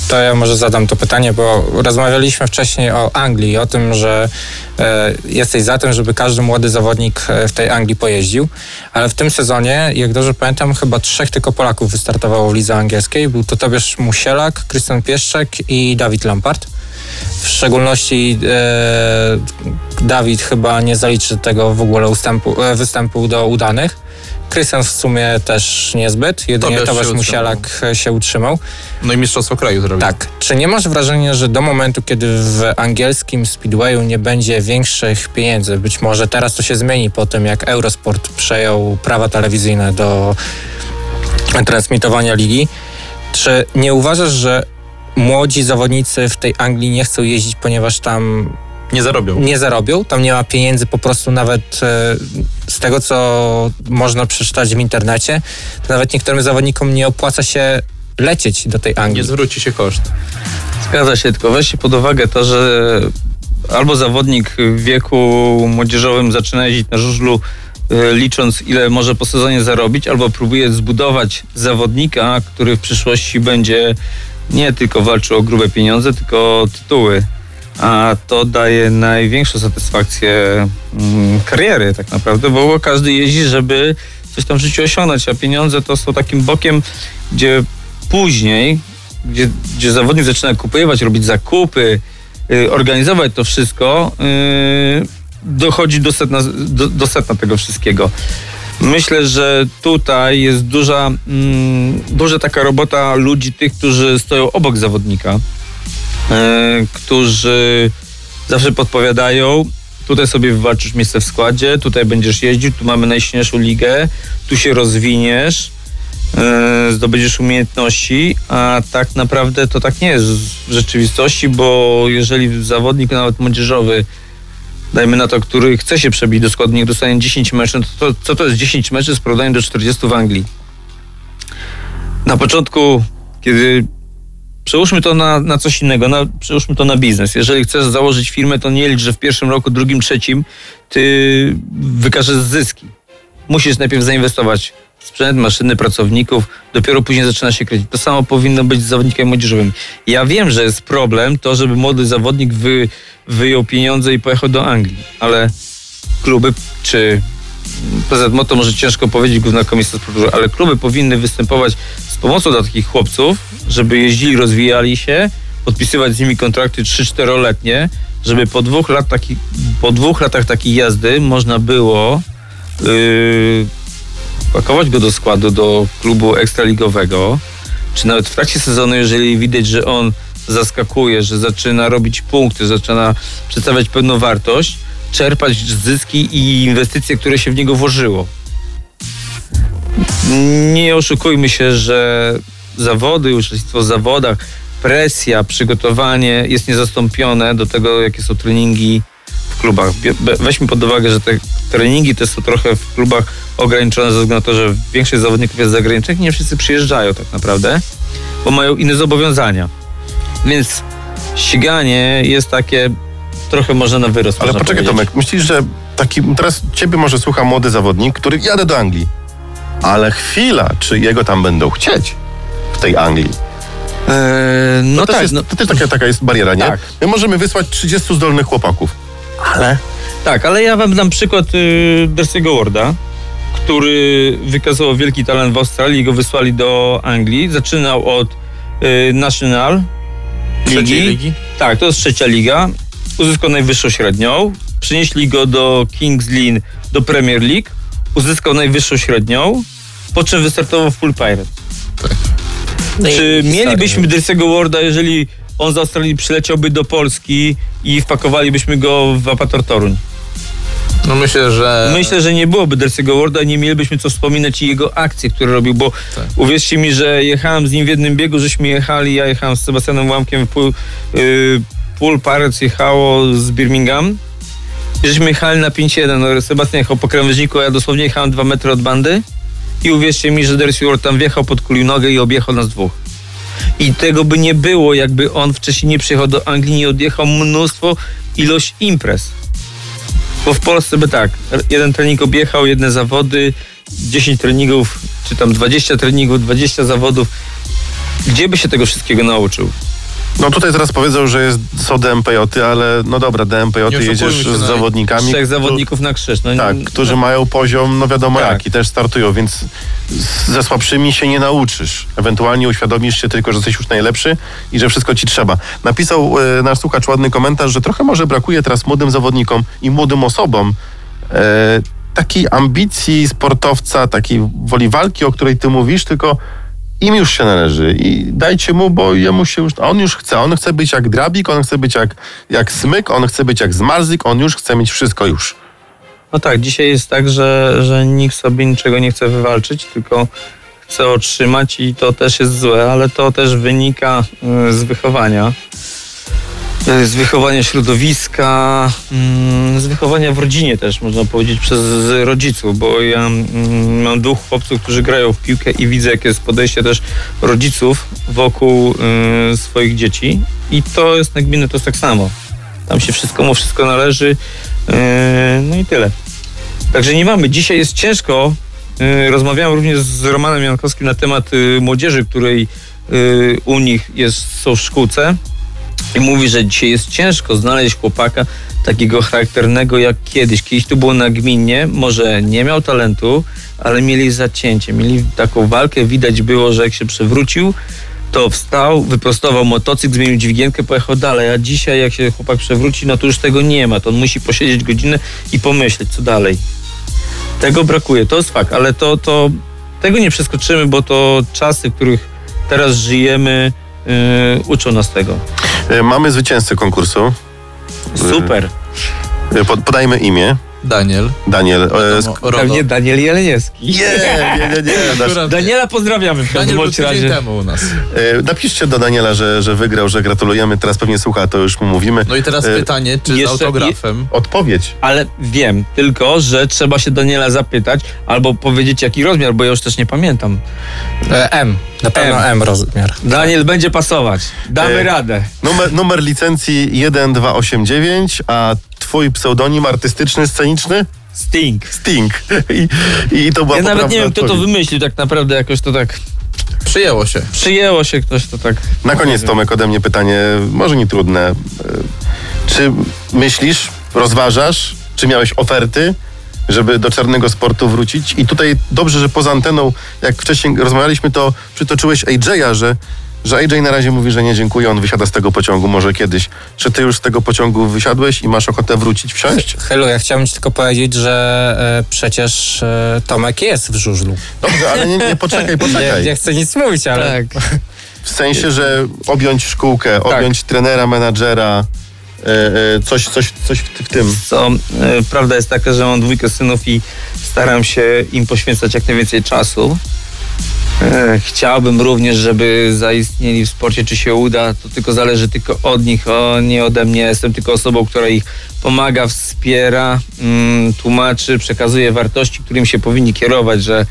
To ja może zadam to pytanie, bo rozmawialiśmy wcześniej o Anglii o tym, że e, jesteś za tym, żeby każdy młody zawodnik e, w tej Anglii pojeździł, ale w tym sezonie, jak dobrze pamiętam, chyba trzech tylko Polaków wystartowało w lidze angielskiej. Był to Tobiasz Musielak, Krystian Pieszczek i Dawid Lampard. W szczególności e, Dawid chyba nie zaliczy tego w ogóle ustępu, e, występu do udanych. Krystian w sumie też niezbyt, jedynie Tobiasz się Tobiasz utrzymał. Musielak e, się utrzymał. No i Mistrzostwo Kraju zrobił. Tak. Czy nie masz wrażenia, że do momentu, kiedy w angielskim Speedwayu nie będzie większych pieniędzy, być może teraz to się zmieni po tym, jak Eurosport przejął prawa telewizyjne do transmitowania ligi, czy nie uważasz, że młodzi zawodnicy w tej Anglii nie chcą jeździć, ponieważ tam Nie zarobią. nie zarobią, tam nie ma pieniędzy po prostu nawet e, z tego, co można przeczytać w internecie, to nawet niektórym zawodnikom nie opłaca się lecieć do tej Anglii. Nie zwróci się koszt. Zgadza się, tylko weźcie pod uwagę to, że albo zawodnik w wieku młodzieżowym zaczyna jeździć na żużlu e, licząc ile może po sezonie zarobić, albo próbuje zbudować zawodnika, który w przyszłości będzie nie tylko walczył o grube pieniądze, tylko o tytuły. a to daje największą satysfakcję mm, kariery tak naprawdę, bo każdy jeździ, żeby coś tam w życiu osiągnąć, a pieniądze to są takim bokiem, gdzie później, gdzie, gdzie zawodnik zaczyna kupować, robić zakupy, y, organizować to wszystko, y, dochodzi do setna, do, do setna tego wszystkiego. Myślę, że tutaj jest duża, mm, duża taka robota ludzi, tych, którzy stoją obok zawodnika, e, którzy zawsze podpowiadają, tutaj sobie wywalczysz miejsce w składzie, tutaj będziesz jeździł, tu mamy najsilniejszą ligę, tu się rozwiniesz, e, zdobędziesz umiejętności, a tak naprawdę to tak nie jest w rzeczywistości, bo jeżeli zawodnik nawet młodzieżowy dajmy na to, który chce się przebić do składu, niech dostanie 10 meczów, to, to co to jest 10 meczów z porównaniem do 40 w Anglii? Na początku, kiedy przełóżmy to na, na coś innego, na, przełóżmy to na biznes. Jeżeli chcesz założyć firmę, to nie licz, że w pierwszym roku, drugim, trzecim ty wykażesz zyski. Musisz najpierw zainwestować sprzęt, maszyny, pracowników, dopiero później zaczyna się kręcić. To samo powinno być z zawodnikiem młodzieżowym. Ja wiem, że jest problem to, żeby młody zawodnik wy, wyjął pieniądze i pojechał do Anglii, ale kluby czy PZMO to może ciężko powiedzieć, Główna Komisja ale kluby powinny występować z pomocą dla takich chłopców, żeby jeździli, rozwijali się, podpisywać z nimi kontrakty 3-4-letnie, żeby po dwóch, lat taki, po dwóch latach takiej jazdy można było yy, pakować go do składu do klubu ekstraligowego, czy nawet w trakcie sezonu, jeżeli widać, że on zaskakuje, że zaczyna robić punkty, zaczyna przedstawiać pewną wartość, czerpać zyski i inwestycje, które się w niego włożyło. Nie oszukujmy się, że zawody, uczestnictwo w zawodach, presja, przygotowanie jest niezastąpione do tego, jakie są treningi w klubach. Weźmy pod uwagę, że te treningi te są trochę w klubach ograniczone ze względu na to, że większość zawodników jest zagranicznych, nie wszyscy przyjeżdżają tak naprawdę, bo mają inne zobowiązania. Więc ściganie jest takie trochę może na wyrost. Ale poczekaj powiedzieć. Tomek, myślisz, że taki, teraz ciebie może słucha młody zawodnik, który jadę do Anglii, ale chwila, czy jego tam będą chcieć w tej Anglii? Eee, no to tak, też jest, no, to też taka, taka jest bariera, nie? Tak. My możemy wysłać 30 zdolnych chłopaków, ale tak, ale ja wam dam przykład y, Dersiego Warda, który wykazał wielki talent w Australii, go wysłali do Anglii. Zaczynał od y, National Trzeciej ligi? Tak, to jest trzecia liga. Uzyskał najwyższą średnią. Przynieśli go do Kings Lynn, do Premier League. Uzyskał najwyższą średnią, po czym wystartował w Full Pirate. No i Czy mielibyśmy Dersiego Warda, jeżeli on z Australii przyleciałby do Polski i wpakowalibyśmy go w Apator Toruń? No myślę, że... Myślę, że nie byłoby Dersiego Warda, nie mielibyśmy co wspominać i jego akcje, które robił, bo Tak. uwierzcie mi, że jechałem z nim w jednym biegu, żeśmy jechali, ja jechałem z Sebastianem Łamkiem, Pool, yy, Pool Pirates jechało z Birmingham i żeśmy jechali na 5-1, no, Sebastian jechał po krawężniku, a ja dosłownie jechałem dwa metry od bandy i uwierzcie mi, że Dersi Ward tam wjechał, podkulił nogę i objechał nas dwóch. I tego by nie było, jakby on wcześniej nie przyjechał do Anglii, nie odjechał mnóstwo ilość imprez. Bo w Polsce by tak, jeden trening objechał, jedne zawody, 10 treningów, czy tam 20 treningów, 20 zawodów. Gdzie by się tego wszystkiego nauczył? No tutaj zaraz powiedzą, że jest, są DMPJ, ale no dobra, DMPJ jedziesz się, z no zawodnikami. Trzech zawodników na krzyż. No, Tak, n- którzy no, mają poziom, no wiadomo Tak. jaki, też startują, więc ze słabszymi się nie nauczysz. Ewentualnie uświadomisz się tylko, że jesteś już najlepszy i że wszystko ci trzeba. Napisał e, nasz słuchacz ładny komentarz, że trochę może brakuje teraz młodym zawodnikom i młodym osobom e, takiej ambicji sportowca, takiej woli walki, o której ty mówisz, tylko im już się należy i dajcie mu, bo jemu się już, on już chce, on chce być jak Drabik, on chce być jak, jak Smyk, on chce być jak Zmarzyk, on już chce mieć wszystko już. no tak, dzisiaj jest tak, że, że nikt sobie niczego nie chce wywalczyć, tylko chce otrzymać i to też jest złe, ale to też wynika y, z wychowania. Y, Z wychowania środowiska, mm, z wychowania w rodzinie też, można powiedzieć, przez rodziców, bo ja mm, mam dwóch chłopców, którzy grają w piłkę i widzę, jakie jest podejście też rodziców wokół y, swoich dzieci i to jest nagminne, to jest tak samo. Tam się wszystko mu wszystko należy, y, no i tyle. Także nie mamy. Dzisiaj jest ciężko. Y, Rozmawiałem również z Romanem Jankowskim na temat młodzieży, której u nich jest, są w szkółce. I mówi, że dzisiaj jest ciężko znaleźć chłopaka takiego charakternego jak kiedyś. Kiedyś to było nagminnie, może nie miał talentu, ale mieli zacięcie, mieli taką walkę. Widać było, że jak się przewrócił, to wstał, wyprostował motocykl, zmienił dźwigienkę, pojechał dalej. A dzisiaj jak się chłopak przewróci, no to już tego nie ma. To on musi posiedzieć godzinę i pomyśleć, co dalej. Tego brakuje, to jest fakt, ale to, to tego nie przeskoczymy, bo to czasy, w których teraz żyjemy, yy, uczą nas tego. E, Mamy zwycięzcę konkursu. Super. E, pod- Podajmy imię. Daniel. Daniel. E. Pewnie Daniel Jeleniewski. Nie, nie, nie, nie. Daniela pozdrawiamy w każdym Daniel był razie. temu u nas. napiszcie do Daniela, że, że wygrał, że gratulujemy. Teraz pewnie słucha, to już mu mówimy. No i teraz pytanie, czy z jeszcze- autografem? Odpowiedź. Ale wiem, tylko, że trzeba się Daniela zapytać albo powiedzieć jaki rozmiar, bo ja już też nie pamiętam. E, M. Na pewno M. M, rozmiar. Daniel będzie pasować. Damy E, radę. Numer, numer licencji 1289, a twój pseudonim artystyczny, sceniczny? Sting. Sting. I, i to była Ja nawet nie wiem, kto to wymyślił tak naprawdę, jakoś to tak Przyjęło się. przyjęło się, ktoś to tak... Na koniec, Tomek, ode mnie pytanie, może nie trudne. E, Czy myślisz, rozważasz, czy miałeś oferty, żeby do czarnego sportu wrócić? I tutaj dobrze, że poza anteną, jak wcześniej rozmawialiśmy, to przytoczyłeś AJ'a, że, że AJ na razie mówi, że nie dziękuję, on wysiada z tego pociągu, może kiedyś. Czy ty już z tego pociągu wysiadłeś i masz ochotę wrócić, wsiąść? Helu, ja chciałem ci tylko powiedzieć, że e, przecież e, Tomek jest w żużlu. Dobrze, ale nie, nie poczekaj, Nie, poczekaj. nie chcę nic mówić, ale Tak. W sensie, że objąć szkółkę, objąć trenera, menadżera, coś, coś, coś w, tym. Co, e, prawda jest taka, że mam dwójkę synów i staram się im poświęcać jak najwięcej czasu. E, Chciałbym również, żeby zaistnieli w sporcie, czy się uda, to tylko zależy tylko od nich, o, nie ode mnie. Jestem tylko osobą, która ich pomaga, wspiera, mm, tłumaczy, przekazuje wartości, którym się powinni kierować, że e,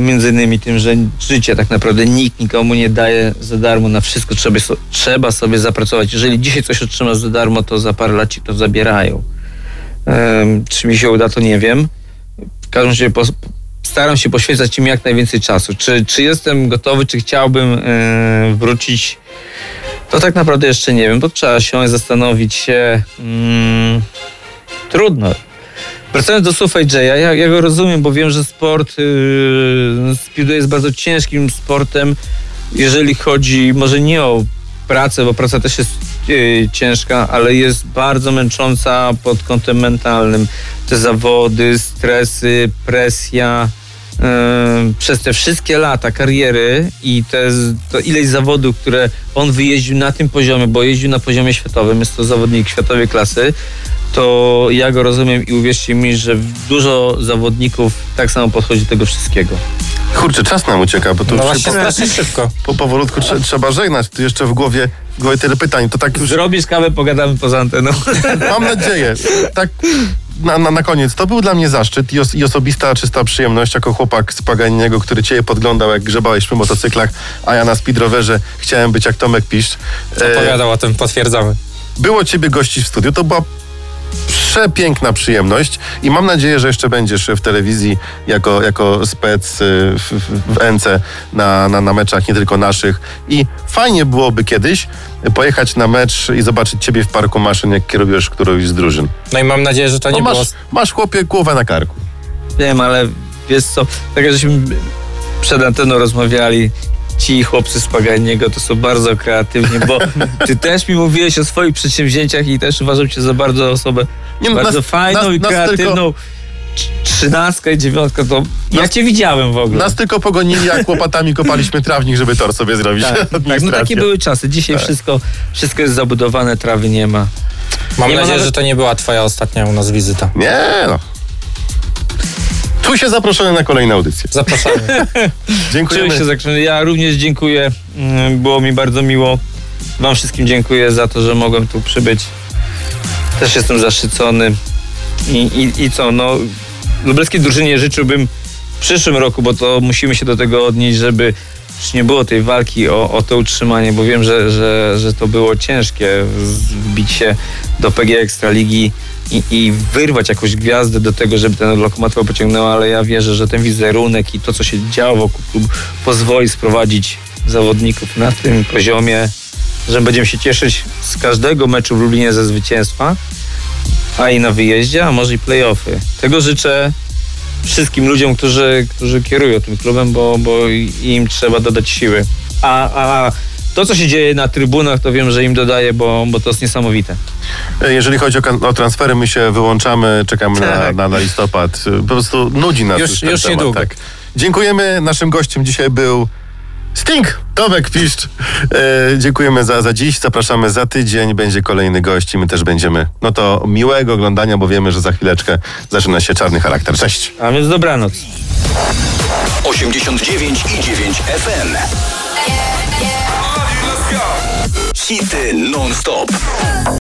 między innymi tym, że życie tak naprawdę nikt nikomu nie daje za darmo, na wszystko trzeba, trzeba sobie zapracować. Jeżeli dzisiaj coś otrzymasz za darmo, to za parę lat ci to zabierają. Czy mi się uda, to nie wiem. W każdym razie staram się poświęcać im jak najwięcej czasu. Czy, czy jestem gotowy, czy chciałbym e, wrócić? To tak naprawdę jeszcze nie wiem. To trzeba się zastanowić się. Mm, trudno. Wracając do Sufa Jaya, ja, ja go rozumiem, bo wiem, że sport yy, speedway jest bardzo ciężkim sportem, jeżeli chodzi może nie o pracę, bo praca też jest yy, ciężka, ale jest bardzo męcząca pod kątem mentalnym. Te zawody, stresy, presja. yy, przez te wszystkie lata kariery i te, to ileś zawodów, które on wyjeździł na tym poziomie, bo jeździł na poziomie światowym, jest to zawodnik światowej klasy, to ja go rozumiem i uwierzcie mi, że dużo zawodników tak samo podchodzi do tego wszystkiego. Kurczę, czas nam ucieka, bo tu no już właśnie się strasznie szybko. po, po, powolutku trze, trzeba żegnać. Tu jeszcze w głowie, w głowie tyle pytań. To tak już Zrobisz kawę, pogadamy poza anteną. mam nadzieję. Tak na, na, na koniec. To był dla mnie zaszczyt i, os, i osobista czysta przyjemność jako chłopak z Paganiego, który cię podglądał, jak grzebałeś przy motocyklach, a ja na speedrowerze chciałem być jak Tomek Piszcz. E, Opowiadał o tym, potwierdzamy. było ciebie gościć w studiu. To była przepiękna przyjemność i mam nadzieję, że jeszcze będziesz w telewizji jako, jako spec y, w, w, NC na, na, na meczach, nie tylko naszych. I fajnie byłoby kiedyś pojechać na mecz i zobaczyć ciebie w parku maszyn, jak kierujesz którąś z drużyn. No i mam nadzieję, że to No nie masz, było... masz chłopie głowę na karku. Wiem, ale wiesz co, tak jak żeśmy przed anteną rozmawiali, ci chłopcy z Paganiego to są bardzo kreatywni, bo ty też mi mówiłeś o swoich przedsięwzięciach i też uważam cię za bardzo osobę Nie, no, bardzo nas- fajną nas- i kreatywną. Trz- Trzynastka i dziewiątka to ja Nas- cię widziałem w ogóle. Nas tylko pogonili, jak łopatami kopaliśmy trawnik, żeby tor sobie zrobić. tak, tak, no takie były czasy. Dzisiaj wszystko, wszystko jest zabudowane, trawy nie ma. Mam Nie ma nadzieję, nawet- że to nie była twoja ostatnia u nas wizyta. Nie no. Tu się zaproszony na kolejne audycje. Zapraszamy. Dziękujemy. się zakrzywiony. Ja również dziękuję. Mm, Było mi bardzo miło. Wam wszystkim dziękuję za to, że mogłem tu przybyć. Też jestem zaszczycony. I, i, i co, no lubelskiej drużynie życzyłbym w przyszłym roku, bo to musimy się do tego odnieść, żeby już nie było tej walki o, o to utrzymanie, bo wiem, że, że, że to było ciężkie wbić się do PG Ekstraligi i, i wyrwać jakąś gwiazdę do tego, żeby ten lokomotywa pociągnęła, ale ja wierzę, że ten wizerunek i to, co się działo wokół klubu pozwoli sprowadzić zawodników na tym poziomie że będziemy się cieszyć z każdego meczu w Lublinie ze zwycięstwa, a i na wyjeździe, a może i playoffy. Tego życzę wszystkim ludziom, którzy, którzy kierują tym klubem, bo, bo im trzeba dodać siły. A, a to, co się dzieje na trybunach, to wiem, że im dodaje, bo, bo to jest niesamowite. Jeżeli chodzi o, o transfery, my się wyłączamy, czekamy na, Tak. na, na listopad. Po prostu nudzi nas Już- ten już temat, niedługo. Tak. Dziękujemy. Naszym gościem dzisiaj był Sting, Tomek Piszcz. E, dziękujemy za, za dziś. Zapraszamy za tydzień. Będzie kolejny gość i my też będziemy. No to miłego oglądania, bo wiemy, że za chwileczkę zaczyna się czarny charakter. Cześć. A więc dobranoc. 89 i 9 FM. Hity non-stop.